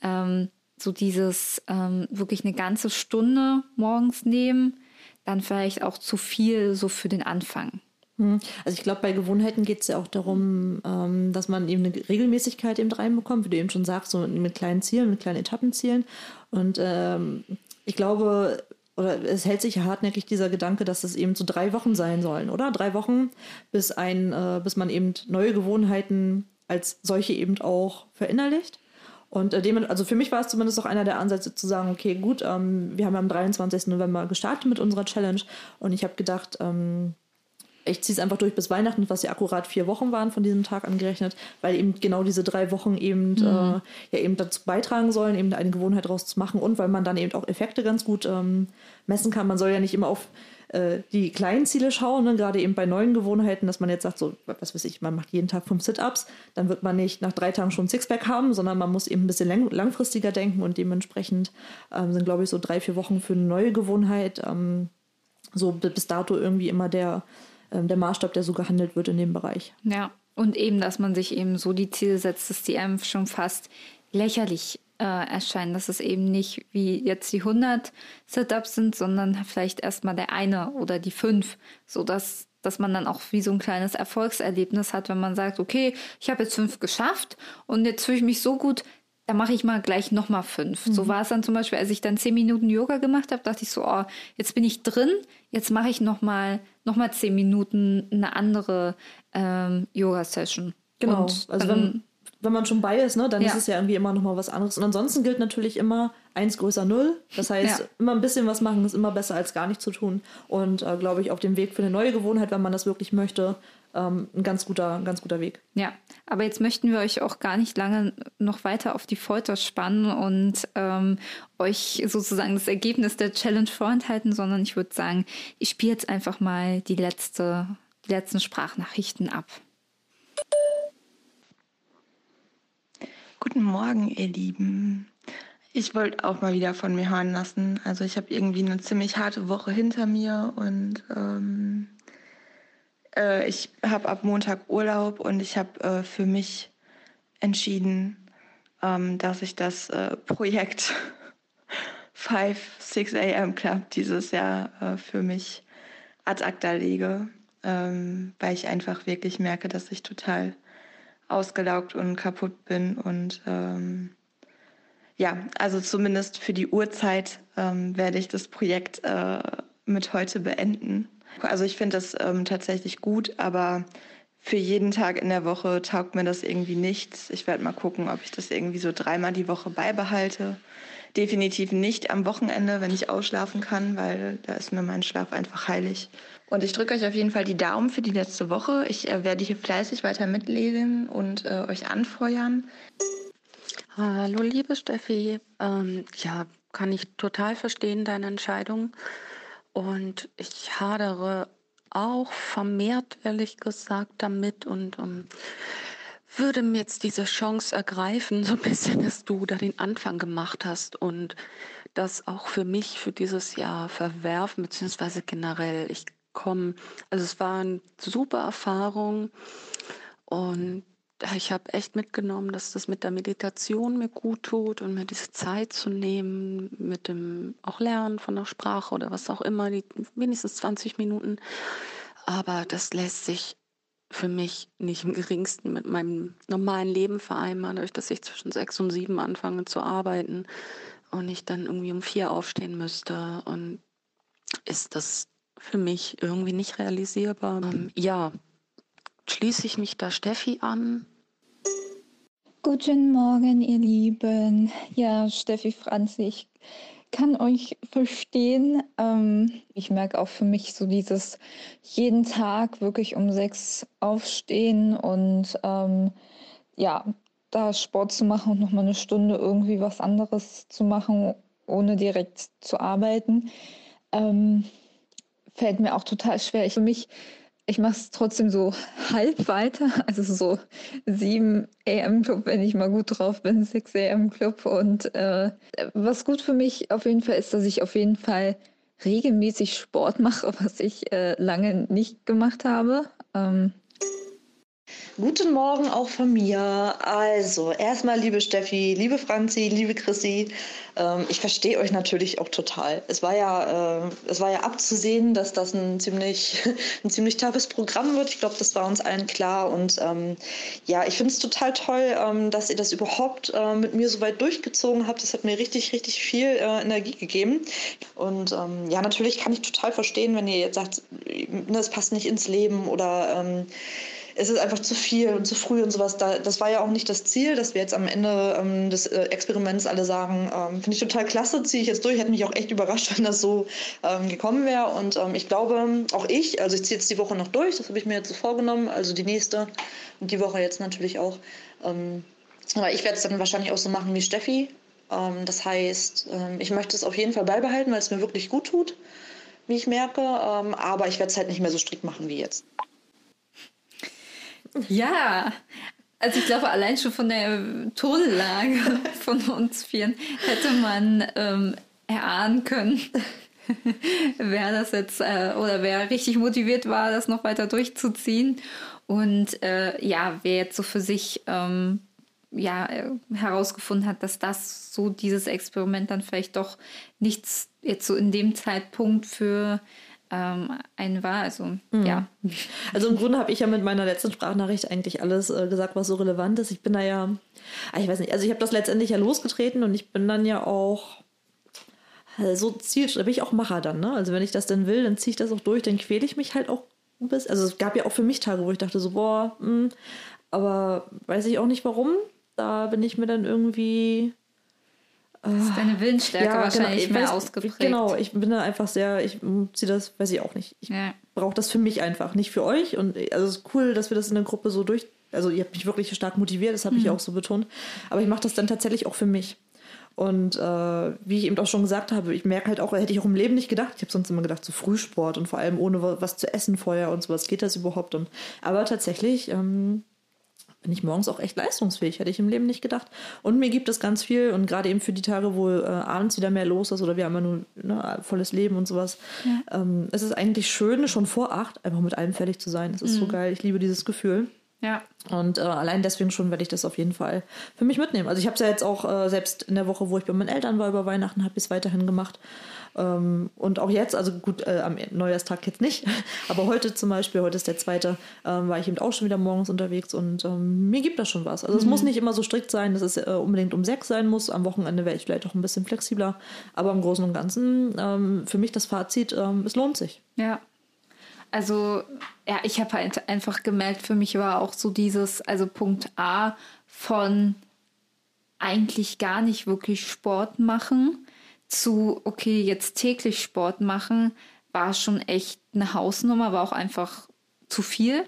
ähm, so dieses ähm, wirklich eine ganze Stunde morgens nehmen, dann vielleicht auch zu viel so für den Anfang. Hm. Also ich glaube, bei Gewohnheiten geht es ja auch darum, ähm, dass man eben eine Regelmäßigkeit eben reinbekommt, wie du eben schon sagst, so mit kleinen Zielen, mit kleinen Etappenzielen. Und ähm, ich glaube, oder es hält sich hartnäckig dieser Gedanke, dass es eben so drei Wochen sein sollen, oder? Drei Wochen, bis ein, äh, bis man eben neue Gewohnheiten als solche eben auch verinnerlicht. Und äh, dem, also für mich war es zumindest auch einer der Ansätze zu sagen, okay, gut, ähm, wir haben am 23. November gestartet mit unserer Challenge und ich habe gedacht, ähm, ich ziehe es einfach durch bis Weihnachten, was ja akkurat vier Wochen waren von diesem Tag angerechnet, weil eben genau diese drei Wochen eben mhm. äh, ja eben dazu beitragen sollen, eben eine Gewohnheit daraus zu machen und weil man dann eben auch Effekte ganz gut ähm, messen kann. Man soll ja nicht immer auf äh, die kleinen Ziele schauen, ne? gerade eben bei neuen Gewohnheiten, dass man jetzt sagt, so, was weiß ich, man macht jeden Tag fünf Sit-Ups, dann wird man nicht nach drei Tagen schon Sixpack haben, sondern man muss eben ein bisschen lang langfristiger denken und dementsprechend ähm, sind, glaube ich, so drei, vier Wochen für eine neue Gewohnheit ähm, so bis dato irgendwie immer der der Maßstab, der so gehandelt wird in dem Bereich. Ja, und eben, dass man sich eben so die Ziele setzt, dass die einem schon fast lächerlich äh, erscheinen, dass es eben nicht wie jetzt die 100 Setups sind, sondern vielleicht erstmal der eine oder die fünf, sodass dass man dann auch wie so ein kleines Erfolgserlebnis hat, wenn man sagt, okay, ich habe jetzt fünf geschafft und jetzt fühle ich mich so gut, da mache ich mal gleich nochmal fünf. Mhm. So war es dann zum Beispiel, als ich dann zehn Minuten Yoga gemacht habe, dachte ich so, oh, jetzt bin ich drin, jetzt mache ich nochmal noch mal zehn Minuten eine andere ähm, Yoga-Session. Genau, Und also wenn, wenn man schon bei ist, ne, dann ja. ist es ja irgendwie immer nochmal was anderes. Und ansonsten gilt natürlich immer eins größer null. Das heißt, ja. immer ein bisschen was machen ist immer besser als gar nichts zu tun. Und äh, glaube ich, auf dem Weg für eine neue Gewohnheit, wenn man das wirklich möchte, ähm, ein ganz guter, ein ganz guter Weg. Ja, aber jetzt möchten wir euch auch gar nicht lange noch weiter auf die Folter spannen und ähm, euch sozusagen das Ergebnis der Challenge vorenthalten, sondern ich würde sagen, ich spiele jetzt einfach mal die letzte, die letzten Sprachnachrichten ab. Guten Morgen, ihr Lieben. Ich wollte auch mal wieder von mir hören lassen. Also ich habe irgendwie eine ziemlich harte Woche hinter mir und ähm, äh, ich habe ab Montag Urlaub und ich habe äh, für mich entschieden, ähm, dass ich das äh, Projekt 5, 6 a.m. Club dieses Jahr äh, für mich ad acta lege, ähm, weil ich einfach wirklich merke, dass ich total ausgelaugt und kaputt bin und ähm, ja, also zumindest für die Uhrzeit ähm, werde ich das Projekt äh, mit heute beenden. Also ich finde das ähm, tatsächlich gut, aber für jeden Tag in der Woche taugt mir das irgendwie nichts. Ich werde mal gucken, ob ich das irgendwie so dreimal die Woche beibehalte. definitiv nicht am Wochenende, wenn ich ausschlafen kann, weil da ist mir mein Schlaf einfach heilig. Und ich drücke euch auf jeden Fall die Daumen für die letzte Woche. Ich äh, werde hier fleißig weiter mitlesen und äh, euch anfeuern. Hallo, liebe Steffi. Ähm, ja, kann ich total verstehen, deine Entscheidung. Und ich hadere auch vermehrt, ehrlich gesagt, damit und um, ähm, würde mir jetzt diese Chance ergreifen, so ein bisschen, dass du da den Anfang gemacht hast und das auch für mich für dieses Jahr verwerfen, beziehungsweise generell. Ich komme, also es war eine super Erfahrung und ich habe echt mitgenommen, dass das mit der Meditation mir gut tut und mir diese Zeit zu nehmen, mit dem auch Lernen von der Sprache oder was auch immer, die wenigstens 20 Minuten. Aber das lässt sich für mich nicht im geringsten mit meinem normalen Leben vereinbaren, dadurch, dass ich zwischen sechs und sieben anfange zu arbeiten und ich dann irgendwie um vier aufstehen müsste. Und ist das für mich irgendwie nicht realisierbar. Ähm, ja, schließe ich mich da Steffi an. Guten Morgen, ihr Lieben. Ja, Steffi Franz, ich kann euch verstehen. Ähm, ich merke auch für mich so dieses jeden Tag wirklich um sechs aufstehen und ähm, ja, da Sport zu machen und nochmal eine Stunde irgendwie was anderes zu machen, ohne direkt zu arbeiten, ähm, fällt mir auch total schwer. Ich, für mich ich mache es trotzdem so halb weiter, also so 7 AM Club, wenn ich mal gut drauf bin, 6 AM Club. Und äh, was gut für mich auf jeden Fall ist, dass ich auf jeden Fall regelmäßig Sport mache, was ich äh, lange nicht gemacht habe. Ähm, Guten Morgen auch von mir. Also, erstmal, liebe Steffi, liebe Franzi, liebe Chrissy, ähm, ich verstehe euch natürlich auch total. Es war ja, äh, es war ja abzusehen, dass das ein ziemlich, ein ziemlich toughes Programm wird. Ich glaube, das war uns allen klar. Und ähm, ja, ich finde es total toll, ähm, dass ihr das überhaupt äh, mit mir so weit durchgezogen habt. Das hat mir richtig, richtig viel äh, Energie gegeben. Und ähm, ja, natürlich kann ich total verstehen, wenn ihr jetzt sagt, das passt nicht ins Leben oder ähm, es ist einfach zu viel und zu früh und sowas. Da, das war ja auch nicht das Ziel, dass wir jetzt am Ende ähm, des äh, Experiments alle sagen, ähm, finde ich total klasse, ziehe ich jetzt durch. Hätte mich auch echt überrascht, wenn das so ähm, gekommen wäre. Und ähm, ich glaube, auch ich, also ich ziehe jetzt die Woche noch durch, das habe ich mir jetzt so vorgenommen, also die nächste und die Woche jetzt natürlich auch. Ähm, aber ich werde es dann wahrscheinlich auch so machen wie Steffi. Ähm, das heißt, ich möchte es auf jeden Fall beibehalten, weil es mir wirklich gut tut, wie ich merke. aber ich werde es halt nicht mehr so strikt machen wie jetzt. Ja, also ich glaube, allein schon von der Tonlage von uns vieren hätte man ähm, erahnen können, wer das jetzt äh, oder wer richtig motiviert war, das noch weiter durchzuziehen. Und äh, ja, wer jetzt so für sich ähm, ja, äh, herausgefunden hat, dass das so dieses Experiment dann vielleicht doch nichts jetzt so in dem Zeitpunkt für ähm, ein war. Also, mhm. ja. Also im Grunde habe ich ja mit meiner letzten Sprachnachricht eigentlich alles äh, gesagt, was so relevant ist. Ich bin da ja, ah, ich weiß nicht, also ich habe das letztendlich ja losgetreten und ich bin dann ja auch äh, so zielt, da bin ich auch Macher dann, ne? Also wenn ich das dann will, dann ziehe ich das auch durch, dann quäle ich mich halt auch ein bisschen. Also es gab ja auch für mich Tage, wo ich dachte so, boah, mh, hm, aber weiß ich auch nicht warum. Da bin ich mir dann irgendwie das ist deine Willensstärke ja, wahrscheinlich genau, mehr weiß, ausgeprägt. Genau, ich bin da einfach sehr, ich ziehe das, weiß ich auch nicht. Ich ja. brauche das für mich einfach, nicht für euch. Und also es ist cool, dass wir das in der Gruppe so durch, also ihr habt mich wirklich stark motiviert, das habe mhm. ich auch so betont. Aber ich mache das dann tatsächlich auch für mich. Und äh, wie ich eben auch schon gesagt habe, ich merke halt auch, hätte ich auch im Leben nicht gedacht. Ich habe sonst immer gedacht, so Frühsport und vor allem ohne was zu essen vorher und sowas geht das überhaupt. Und, aber tatsächlich ähm, bin ich morgens auch echt leistungsfähig, hätte ich im Leben nicht gedacht. Und mir gibt es ganz viel und gerade eben für die Tage, wo äh, abends wieder mehr los ist oder wir haben ja nur ne, volles Leben und sowas. Ja. Ähm, es ist eigentlich schön, schon vor acht einfach mit allem fertig zu sein. Es ist mhm. so geil. Ich liebe dieses Gefühl. Ja. Und äh, allein deswegen schon werde ich das auf jeden Fall für mich mitnehmen. Also ich habe es ja jetzt auch äh, selbst in der Woche, wo ich bei meinen Eltern war über Weihnachten, habe ich es weiterhin gemacht. Ähm, und auch jetzt, also gut, äh, am Neujahrstag jetzt nicht, aber heute zum Beispiel, heute ist der zweite, ähm, war ich eben auch schon wieder morgens unterwegs und ähm, mir gibt das schon was. Also mhm. es muss nicht immer so strikt sein, dass es äh, unbedingt um sechs sein muss. Am Wochenende wäre ich vielleicht auch ein bisschen flexibler. Aber im Großen und Ganzen, ähm, für mich das Fazit, ähm, es lohnt sich. Ja. Also, ja, ich habe halt einfach gemerkt, für mich war auch so dieses, also Punkt A von eigentlich gar nicht wirklich Sport machen zu, okay, jetzt täglich Sport machen, war schon echt eine Hausnummer, war auch einfach zu viel.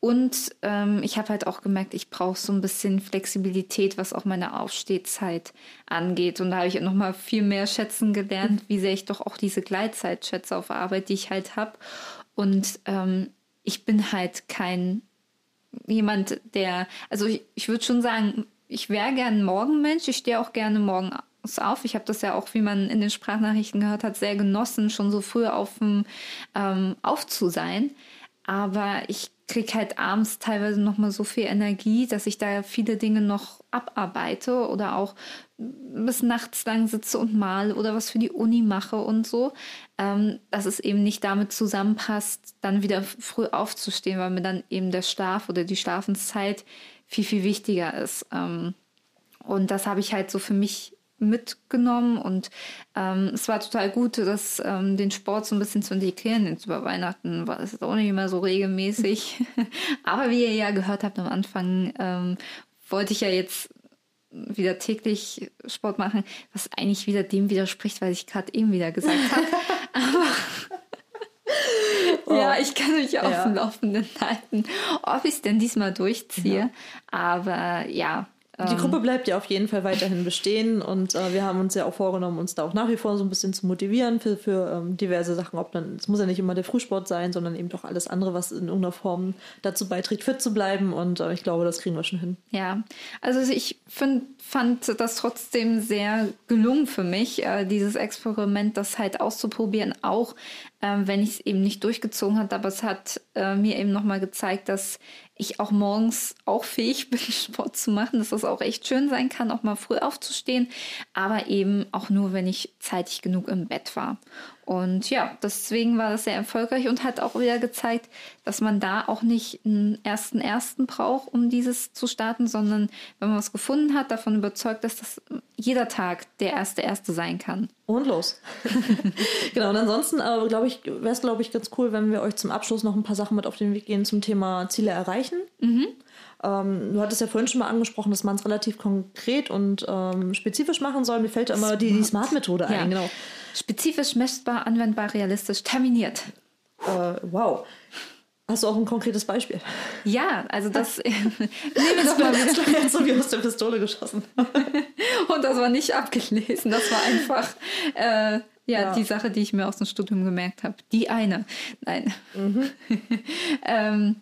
Und ähm, ich habe halt auch gemerkt, ich brauche so ein bisschen Flexibilität, was auch meine Aufstehzeit angeht. Und da habe ich noch mal viel mehr schätzen gelernt, wie sehr ich doch auch diese Gleitzeit schätze auf Arbeit, die ich halt habe. Und ähm, ich bin halt kein jemand, der, also ich, ich würde schon sagen, ich wäre gern Morgenmensch. Ich stehe auch gerne morgens auf. Ich habe das ja auch, wie man in den Sprachnachrichten gehört hat, sehr genossen, schon so früh auf, ähm, auf zu sein. Aber ich kriege halt abends teilweise noch mal so viel Energie, dass ich da viele Dinge noch abarbeite oder auch bis nachts lang sitze und male oder was für die Uni mache und so, ähm, dass es eben nicht damit zusammenpasst, dann wieder früh aufzustehen, weil mir dann eben der Schlaf oder die Schlafenszeit viel, viel wichtiger ist. Ähm, und das habe ich halt so für mich mitgenommen und ähm, es war total gut, das, ähm, den Sport so ein bisschen zu integrieren. Jetzt über Weihnachten war es auch nicht immer so regelmäßig. Aber wie ihr ja gehört habt am Anfang, ähm, wollte ich ja jetzt wieder täglich Sport machen, was eigentlich wieder dem widerspricht, was ich gerade eben wieder gesagt habe. Aber oh. ja, ich kann mich auf ja. dem Laufenden halten, ob ich es denn diesmal durchziehe. Ja. Aber ja, die ähm. Gruppe bleibt ja auf jeden Fall weiterhin bestehen und äh, wir haben uns ja auch vorgenommen, uns da auch nach wie vor so ein bisschen zu motivieren für, für ähm, diverse Sachen. Ob dann, es muss ja nicht immer der Frühsport sein, sondern eben doch alles andere, was in irgendeiner Form dazu beiträgt, fit zu bleiben. Und äh, ich glaube, das kriegen wir schon hin. Ja, also ich find, fand das trotzdem sehr gelungen für mich, äh, dieses Experiment, das halt auszuprobieren, auch ähm, wenn ich es eben nicht durchgezogen habe. Aber es hat äh, mir eben nochmal gezeigt, dass ich auch morgens auch fähig bin, Sport zu machen, dass das auch echt schön sein kann, auch mal früh aufzustehen, aber eben auch nur, wenn ich zeitig genug im Bett war. Und ja, deswegen war das sehr erfolgreich und hat auch wieder gezeigt, dass man da auch nicht einen ersten ersten braucht, um dieses zu starten, sondern wenn man was gefunden hat, davon überzeugt, dass das jeder Tag der erste erste sein kann. Und los. genau, und ansonsten äh, glaube ich, wäre es, glaube ich, ganz cool, wenn wir euch zum Abschluss noch ein paar Sachen mit auf den Weg gehen zum Thema Ziele erreichen. Mhm. Ähm, du hattest ja vorhin schon mal angesprochen, dass man es relativ konkret und ähm, spezifisch machen soll. Mir fällt immer die, die Smart-Methode ja. ein, genau. Spezifisch, messbar, anwendbar, realistisch, terminiert. Äh, wow. Hast du auch ein konkretes Beispiel? Ja, also das nehmen wir doch mal wieder. Jetzt so wie aus der Pistole geschossen. Und das war nicht abgelesen, das war einfach äh, ja, ja, die Sache, die ich mir aus dem Studium gemerkt habe. Die eine. Nein. Mhm. ähm,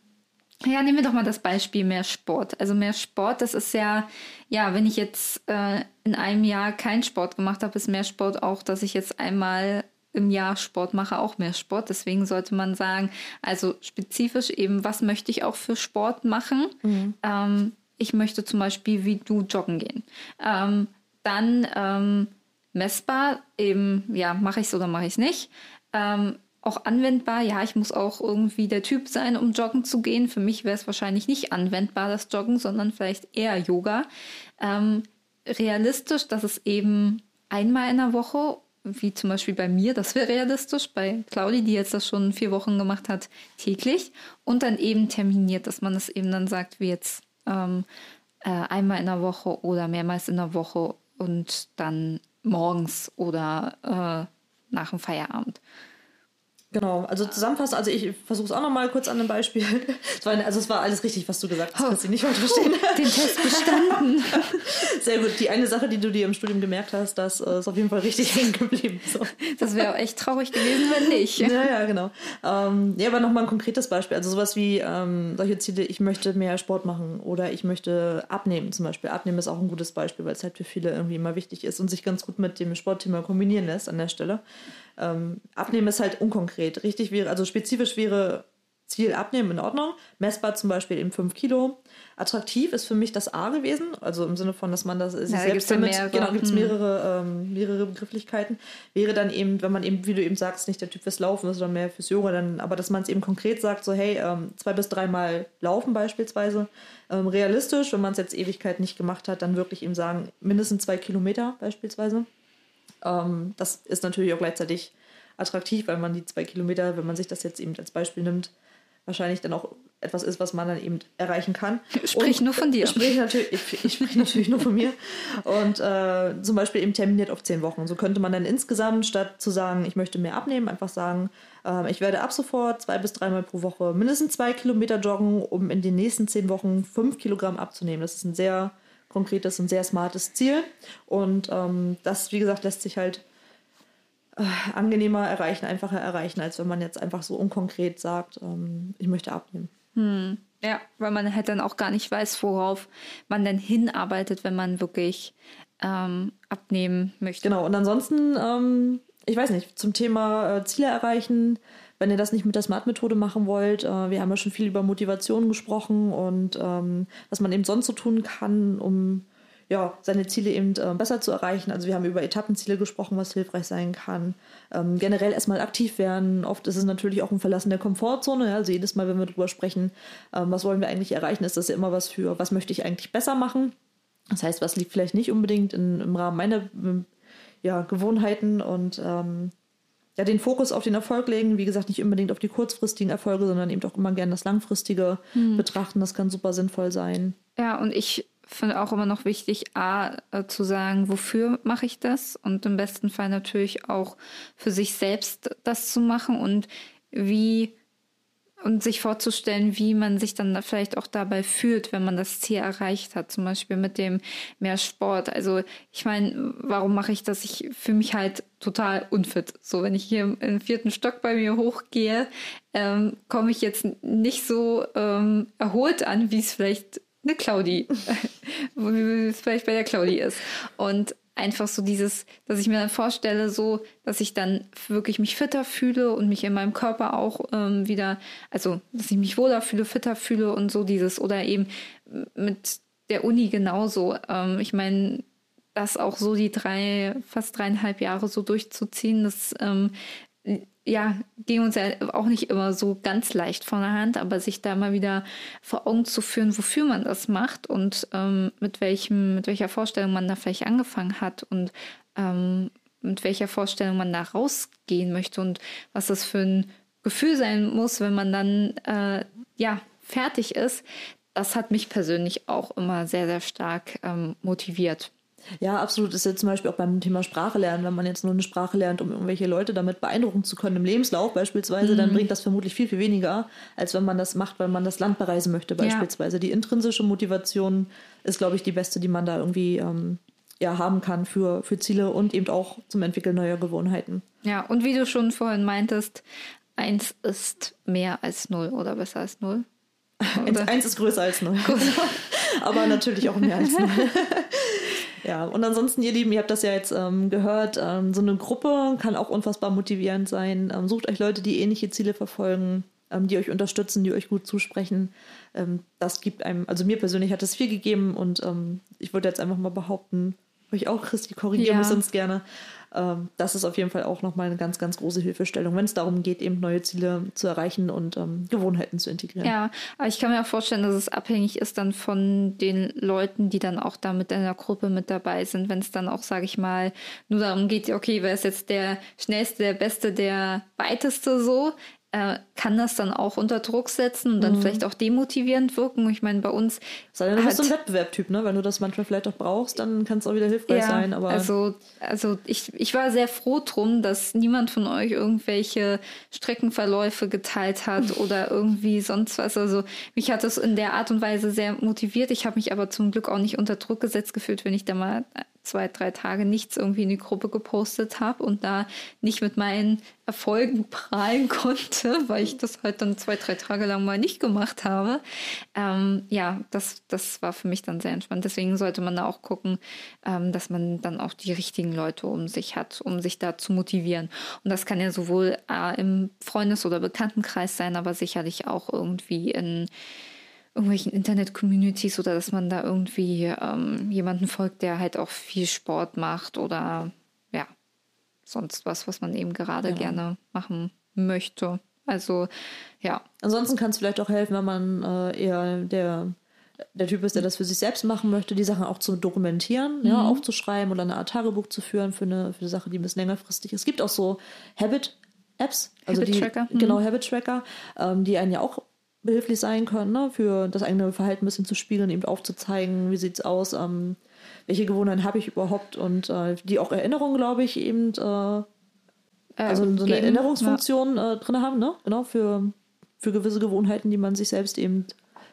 ja, nehmen wir doch mal das Beispiel mehr Sport. Also mehr Sport, das ist ja, ja, wenn ich jetzt äh, in einem Jahr keinen Sport gemacht habe, ist mehr Sport auch, dass ich jetzt einmal im Jahr Sport mache, auch mehr Sport. Deswegen sollte man sagen, also spezifisch eben, was möchte ich auch für Sport machen? Mhm. Ähm, ich möchte zum Beispiel wie du joggen gehen. Ähm, dann ähm, messbar, eben, ja, mache ich es oder mache ich es nicht. Ähm, auch anwendbar. Ja, ich muss auch irgendwie der Typ sein, um joggen zu gehen. Für mich wäre es wahrscheinlich nicht anwendbar, das Joggen, sondern vielleicht eher Yoga. Ähm, realistisch, dass es eben einmal in der Woche, wie zum Beispiel bei mir, das wäre realistisch, bei Claudi, die jetzt das schon vier Wochen gemacht hat, täglich. Und dann eben terminiert, dass man es eben dann sagt, wie jetzt ähm, äh, einmal in der Woche oder mehrmals in der Woche und dann morgens oder äh, nach dem Feierabend. Genau, also zusammenfassend, also ich versuche es auch nochmal kurz an einem Beispiel. Es war, also es war alles richtig, was du gesagt hast, oh, kannst du nicht falsch verstehen. Den Test bestanden. Sehr gut. Die eine Sache, die du dir im Studium gemerkt hast, das äh, ist auf jeden Fall richtig hängen geblieben. So. Das wäre auch echt traurig gewesen, wenn nicht. Ja, ja, genau. Ähm, ja, aber nochmal ein konkretes Beispiel. Also sowas wie ähm, solche Ziele, ich möchte mehr Sport machen oder ich möchte abnehmen zum Beispiel. Abnehmen ist auch ein gutes Beispiel, weil es halt für viele irgendwie immer wichtig ist und sich ganz gut mit dem Sportthema kombinieren lässt an der Stelle. Ähm, abnehmen ist halt unkonkret. Richtig wäre, also spezifisch wäre Ziel abnehmen in Ordnung. Messbar zum Beispiel eben 5 Kilo. Attraktiv ist für mich das A gewesen, also im Sinne von, dass man das sich ja, selbst damit, mehrere. genau, gibt es hm. mehrere, ähm, mehrere Begrifflichkeiten. Wäre dann eben, wenn man eben, wie du eben sagst, nicht der Typ fürs Laufen ist, sondern mehr fürs Yoga, dann, aber dass man es eben konkret sagt, so hey, ähm, zwei bis dreimal laufen beispielsweise. Ähm, realistisch, wenn man es jetzt Ewigkeit nicht gemacht hat, dann wirklich eben sagen, mindestens zwei Kilometer beispielsweise. Ähm, das ist natürlich auch gleichzeitig attraktiv, weil man die zwei Kilometer, wenn man sich das jetzt eben als Beispiel nimmt, wahrscheinlich dann auch etwas ist, was man dann eben erreichen kann. Sprich nur von dir. Ich spreche natürlich, ich, ich spreche natürlich nur von mir. Und äh, zum Beispiel eben terminiert auf zehn Wochen. So könnte man dann insgesamt, statt zu sagen, ich möchte mehr abnehmen, einfach sagen, äh, ich werde ab sofort zwei bis dreimal pro Woche mindestens zwei Kilometer joggen, um in den nächsten zehn Wochen fünf Kilogramm abzunehmen. Das ist ein sehr konkretes und sehr smartes Ziel. Und ähm, das, wie gesagt, lässt sich halt äh, angenehmer erreichen, einfacher erreichen, als wenn man jetzt einfach so unkonkret sagt, ähm, ich möchte abnehmen. Hm. Ja, weil man halt dann auch gar nicht weiß, worauf man denn hinarbeitet, wenn man wirklich ähm, abnehmen möchte. Genau, und ansonsten, ähm, ich weiß nicht, zum Thema äh, Ziele erreichen, wenn ihr das nicht mit der Smart-Methode machen wollt, äh, wir haben ja schon viel über Motivation gesprochen und ähm, was man eben sonst so tun kann, um ja, seine Ziele eben äh, besser zu erreichen. Also wir haben über Etappenziele gesprochen, was hilfreich sein kann. Ähm, generell erstmal aktiv werden. Oft ist es natürlich auch ein Verlassen der Komfortzone. Ja? Also jedes Mal, wenn wir darüber sprechen, ähm, was wollen wir eigentlich erreichen, ist das ja immer was für, was möchte ich eigentlich besser machen. Das heißt, was liegt vielleicht nicht unbedingt in, im Rahmen meiner ja, Gewohnheiten und ähm, ja, den Fokus auf den Erfolg legen. Wie gesagt, nicht unbedingt auf die kurzfristigen Erfolge, sondern eben auch immer gerne das Langfristige hm. betrachten. Das kann super sinnvoll sein. Ja, und ich finde auch immer noch wichtig, A, äh, zu sagen, wofür mache ich das? Und im besten Fall natürlich auch für sich selbst das zu machen und wie und sich vorzustellen, wie man sich dann vielleicht auch dabei fühlt, wenn man das Ziel erreicht hat, zum Beispiel mit dem mehr Sport. Also ich meine, warum mache ich das? Ich fühle mich halt total unfit. So, wenn ich hier im vierten Stock bei mir hochgehe, ähm, komme ich jetzt nicht so ähm, erholt an, wie es vielleicht eine Claudi, wie es vielleicht bei der Claudi ist. Und einfach so dieses, dass ich mir dann vorstelle, so, dass ich dann wirklich mich fitter fühle und mich in meinem Körper auch ähm, wieder, also dass ich mich wohler fühle, fitter fühle und so dieses, oder eben mit der Uni genauso. Ähm, ich meine, das auch so die drei, fast dreieinhalb Jahre so durchzuziehen, das ähm, ja, ging uns ja auch nicht immer so ganz leicht von der Hand, aber sich da mal wieder vor Augen zu führen, wofür man das macht und ähm, mit welchem, mit welcher Vorstellung man da vielleicht angefangen hat und ähm, mit welcher Vorstellung man da rausgehen möchte und was das für ein Gefühl sein muss, wenn man dann äh, ja fertig ist, das hat mich persönlich auch immer sehr, sehr stark ähm, motiviert. Ja, absolut. Das ist ja zum Beispiel auch beim Thema Sprache lernen. Wenn man jetzt nur eine Sprache lernt, um irgendwelche Leute damit beeindrucken zu können im Lebenslauf beispielsweise, mhm. dann bringt das vermutlich viel, viel weniger, als wenn man das macht, weil man das Land bereisen möchte beispielsweise. Ja. Die intrinsische Motivation ist, glaube ich, die beste, die man da irgendwie ähm, ja, haben kann für, für Ziele und eben auch zum Entwickeln neuer Gewohnheiten. Ja, und wie du schon vorhin meintest, eins ist mehr als null oder besser als null. Oder? Eins ist größer als null. Aber natürlich auch mehr als null. Ja, und ansonsten, ihr Lieben, ihr habt das ja jetzt ähm, gehört, ähm, so eine Gruppe kann auch unfassbar motivierend sein. Ähm, sucht euch Leute, die ähnliche Ziele verfolgen, ähm, die euch unterstützen, die euch gut zusprechen. Ähm, das gibt einem, also mir persönlich hat es viel gegeben und ähm, ich würde jetzt einfach mal behaupten, euch auch, Christi, korrigieren ja. mich sonst gerne. Ähm, das ist auf jeden Fall auch nochmal eine ganz, ganz große Hilfestellung, wenn es darum geht, eben neue Ziele zu erreichen und ähm, Gewohnheiten zu integrieren. Ja, aber ich kann mir auch vorstellen, dass es abhängig ist dann von den Leuten, die dann auch da mit in der Gruppe mit dabei sind, wenn es dann auch, sage ich mal, nur darum geht, okay, wer ist jetzt der schnellste, der beste, der weiteste so, äh, kann das dann auch unter Druck setzen und dann mhm. vielleicht auch demotivierend wirken. Ich meine, bei uns. Sei denn, du bist so ein Wettbewerbtyp, ne? Wenn du das manchmal vielleicht auch brauchst, dann kann es auch wieder hilfreich ja, sein. Aber also, also ich, ich war sehr froh drum, dass niemand von euch irgendwelche Streckenverläufe geteilt hat oder irgendwie sonst was. Also mich hat das in der Art und Weise sehr motiviert. Ich habe mich aber zum Glück auch nicht unter Druck gesetzt gefühlt, wenn ich da mal zwei, drei Tage nichts irgendwie in die Gruppe gepostet habe und da nicht mit meinen Erfolgen prahlen konnte, weil ich das halt dann zwei, drei Tage lang mal nicht gemacht habe. Ähm, ja, das, das war für mich dann sehr entspannt. Deswegen sollte man da auch gucken, ähm, dass man dann auch die richtigen Leute um sich hat, um sich da zu motivieren. Und das kann ja sowohl äh, im Freundes- oder Bekanntenkreis sein, aber sicherlich auch irgendwie in irgendwelchen Internet-Communities oder dass man da irgendwie ähm, jemanden folgt, der halt auch viel Sport macht oder ja, sonst was, was man eben gerade ja. gerne machen möchte. Also ja. Ansonsten kann es vielleicht auch helfen, wenn man äh, eher der, der Typ ist, der das für sich selbst machen möchte, die Sachen auch zu dokumentieren, mhm. ja, aufzuschreiben oder eine Art Tagebuch zu führen für eine, für eine Sache, die ein bisschen längerfristig ist. Es gibt auch so Habit Apps, also Habit die, Tracker. genau, mhm. Habit Tracker, ähm, die einen ja auch behilflich sein können, ne? für das eigene Verhalten ein bisschen zu spiegeln, eben aufzuzeigen, wie sieht's aus, ähm, welche Gewohnheiten habe ich überhaupt und äh, die auch Erinnerungen, glaube ich, eben äh, also so eine geben, Erinnerungsfunktion ja. äh, drin haben, ne? Genau, für, für gewisse Gewohnheiten, die man sich selbst eben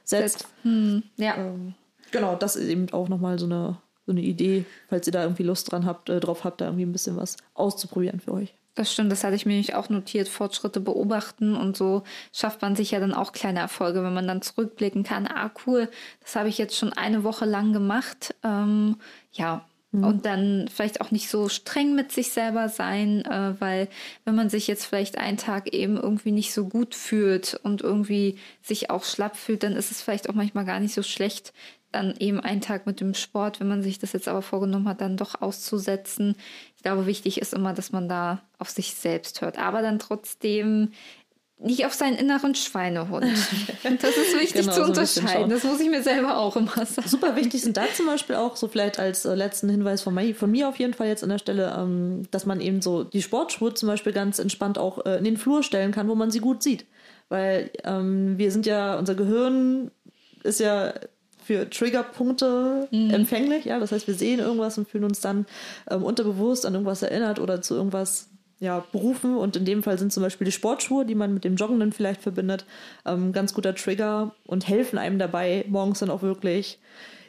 setzt. Hm, ja. Ähm, genau, das ist eben auch nochmal so eine, so eine Idee, falls ihr da irgendwie Lust dran habt, äh, drauf habt, da irgendwie ein bisschen was auszuprobieren für euch. Das stimmt, das hatte ich mir nämlich auch notiert, Fortschritte beobachten und so schafft man sich ja dann auch kleine Erfolge, wenn man dann zurückblicken kann, ah cool, das habe ich jetzt schon eine Woche lang gemacht. Ähm, ja, mhm. und dann vielleicht auch nicht so streng mit sich selber sein, äh, weil wenn man sich jetzt vielleicht einen Tag eben irgendwie nicht so gut fühlt und irgendwie sich auch schlapp fühlt, dann ist es vielleicht auch manchmal gar nicht so schlecht, dann eben einen Tag mit dem Sport, wenn man sich das jetzt aber vorgenommen hat, dann doch auszusetzen. Ich glaube, wichtig ist immer, dass man da auf sich selbst hört, aber dann trotzdem nicht auf seinen inneren Schweinehund. Das ist wichtig genau, zu unterscheiden. Das muss ich mir selber auch immer sagen. Super wichtig sind da zum Beispiel auch, so vielleicht als äh, letzten Hinweis von, mir, von mir auf jeden Fall jetzt an der Stelle, ähm, dass man eben so die Sportschuhe zum Beispiel ganz entspannt auch äh, in den Flur stellen kann, wo man sie gut sieht. Weil ähm, wir sind ja, unser Gehirn ist ja für Triggerpunkte mhm. empfänglich. Ja, das heißt, wir sehen irgendwas und fühlen uns dann ähm, unterbewusst an irgendwas erinnert oder zu irgendwas ja, berufen. Und in dem Fall sind zum Beispiel die Sportschuhe, die man mit dem Joggenden vielleicht verbindet, ähm, ganz guter Trigger und helfen einem dabei, morgens dann auch wirklich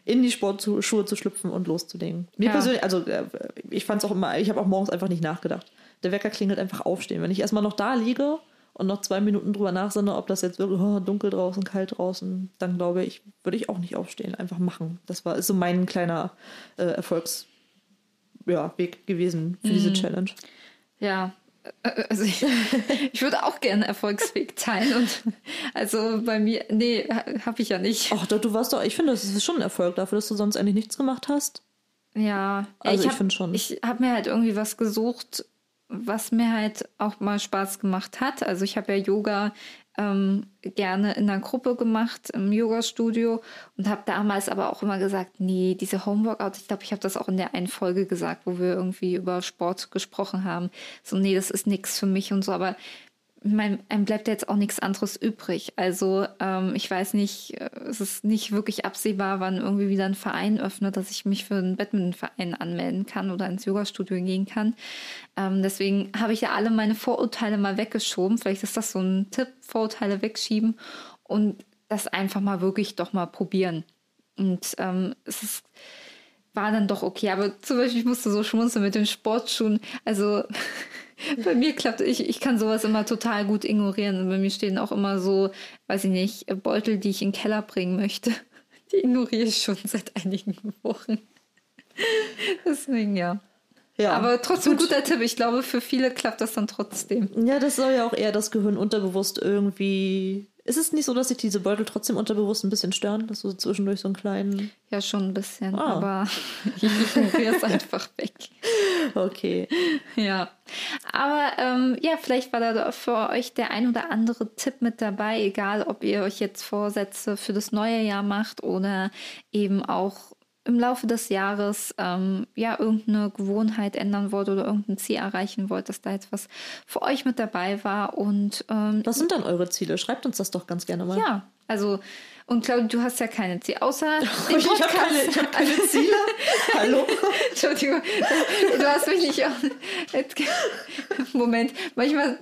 in die Sportschuhe zu schlüpfen und loszulegen. Mir ja. persönlich, also äh, ich fand es auch immer, ich habe auch morgens einfach nicht nachgedacht. Der Wecker klingelt einfach aufstehen. Wenn ich erstmal noch da liege und noch zwei Minuten drüber nachsinne, ob das jetzt wirklich oh, dunkel draußen, kalt draußen, dann glaube ich, würde ich auch nicht aufstehen, einfach machen. Das war ist so mein kleiner äh, Erfolgsweg ja, gewesen für mhm. diese Challenge. Ja, äh, also ich, ich würde auch gerne Erfolgsweg teilen und also bei mir, nee, habe ich ja nicht. Ach, du warst doch, ich finde, das ist schon ein Erfolg dafür, dass du sonst eigentlich nichts gemacht hast. Ja, also ich, ich finde schon. Ich habe mir halt irgendwie was gesucht, was mir halt auch mal Spaß gemacht hat. Also ich habe ja Yoga ähm, gerne in einer Gruppe gemacht im Yoga-Studio und habe damals aber auch immer gesagt, nee, diese Homeworkout, ich glaube, ich habe das auch in der einen Folge gesagt, wo wir irgendwie über Sport gesprochen haben. So, nee, das ist nichts für mich und so, aber mein, einem bleibt jetzt auch nichts anderes übrig. Also ähm, ich weiß nicht, äh, es ist nicht wirklich absehbar, wann irgendwie wieder ein Verein öffnet, dass ich mich für einen Badmintonverein anmelden kann oder ins Yoga-Studio gehen kann. Ähm, deswegen habe ich ja alle meine Vorurteile mal weggeschoben. Vielleicht ist das so ein Tipp, Vorurteile wegschieben und das einfach mal wirklich doch mal probieren. Und ähm, es ist war dann doch okay. Aber zum Beispiel, ich musste so schmunzeln mit den Sportschuhen. Also bei mir klappt, ich, ich kann sowas immer total gut ignorieren. Und bei mir stehen auch immer so, weiß ich nicht, Beutel, die ich in den Keller bringen möchte. Die ignoriere ich schon seit einigen Wochen. Deswegen ja. Ja, aber trotzdem gut. guter Tipp. Ich glaube, für viele klappt das dann trotzdem. Ja, das soll ja auch eher das Gehirn unterbewusst irgendwie ist es nicht so, dass sich diese Beutel trotzdem unterbewusst ein bisschen stören, dass du zwischendurch so einen kleinen. Ja, schon ein bisschen, ah. aber ich ignoriere es einfach weg. Okay. Ja. Aber ähm, ja, vielleicht war da für euch der ein oder andere Tipp mit dabei, egal ob ihr euch jetzt Vorsätze für das neue Jahr macht oder eben auch im Laufe des Jahres ähm, ja irgendeine Gewohnheit ändern wollt oder irgendein Ziel erreichen wollt, dass da jetzt was für euch mit dabei war. Und ähm, was sind dann eure Ziele? Schreibt uns das doch ganz gerne mal. Ja, also und Claudia, du hast ja keine Ziele, außer den Ich habe keine, hab keine Ziele. Hallo? Entschuldigung, du hast mich nicht... Moment, manchmal,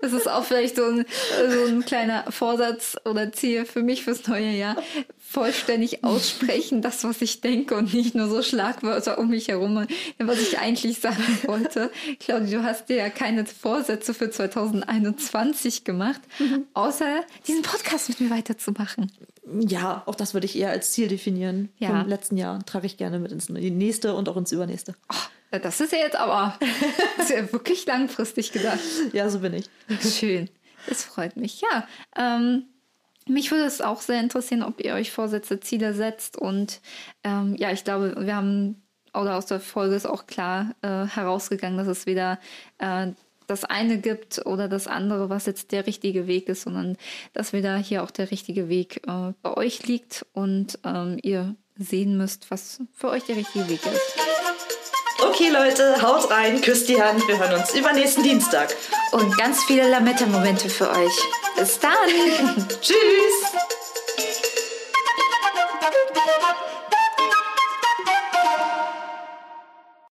das ist auch vielleicht so ein, so ein kleiner Vorsatz oder Ziel für mich fürs neue Jahr vollständig aussprechen, das, was ich denke und nicht nur so Schlagwörter um mich herum, was ich eigentlich sagen wollte. Claudia, du hast dir ja keine Vorsätze für 2021 gemacht, mhm. außer diesen Podcast mit mir weiterzumachen. Ja, auch das würde ich eher als Ziel definieren. Ja. Vom letzten Jahr trage ich gerne mit ins nächste und auch ins übernächste. Oh, das ist ja jetzt aber das ist ja wirklich langfristig gedacht. Ja, so bin ich. Schön. Es freut mich. Ja, ähm, mich würde es auch sehr interessieren, ob ihr euch Vorsätze, Ziele setzt. Und ähm, ja, ich glaube, wir haben, oder aus der Folge ist auch klar äh, herausgegangen, dass es weder äh, das eine gibt oder das andere, was jetzt der richtige Weg ist, sondern dass mir da hier auch der richtige Weg äh, bei euch liegt und ähm, ihr sehen müsst, was für euch der richtige Weg ist. Okay Leute, haut rein, küsst die Hand, wir hören uns übernächsten Dienstag. Und ganz viele Lametta-Momente für euch. Bis dann. Tschüss.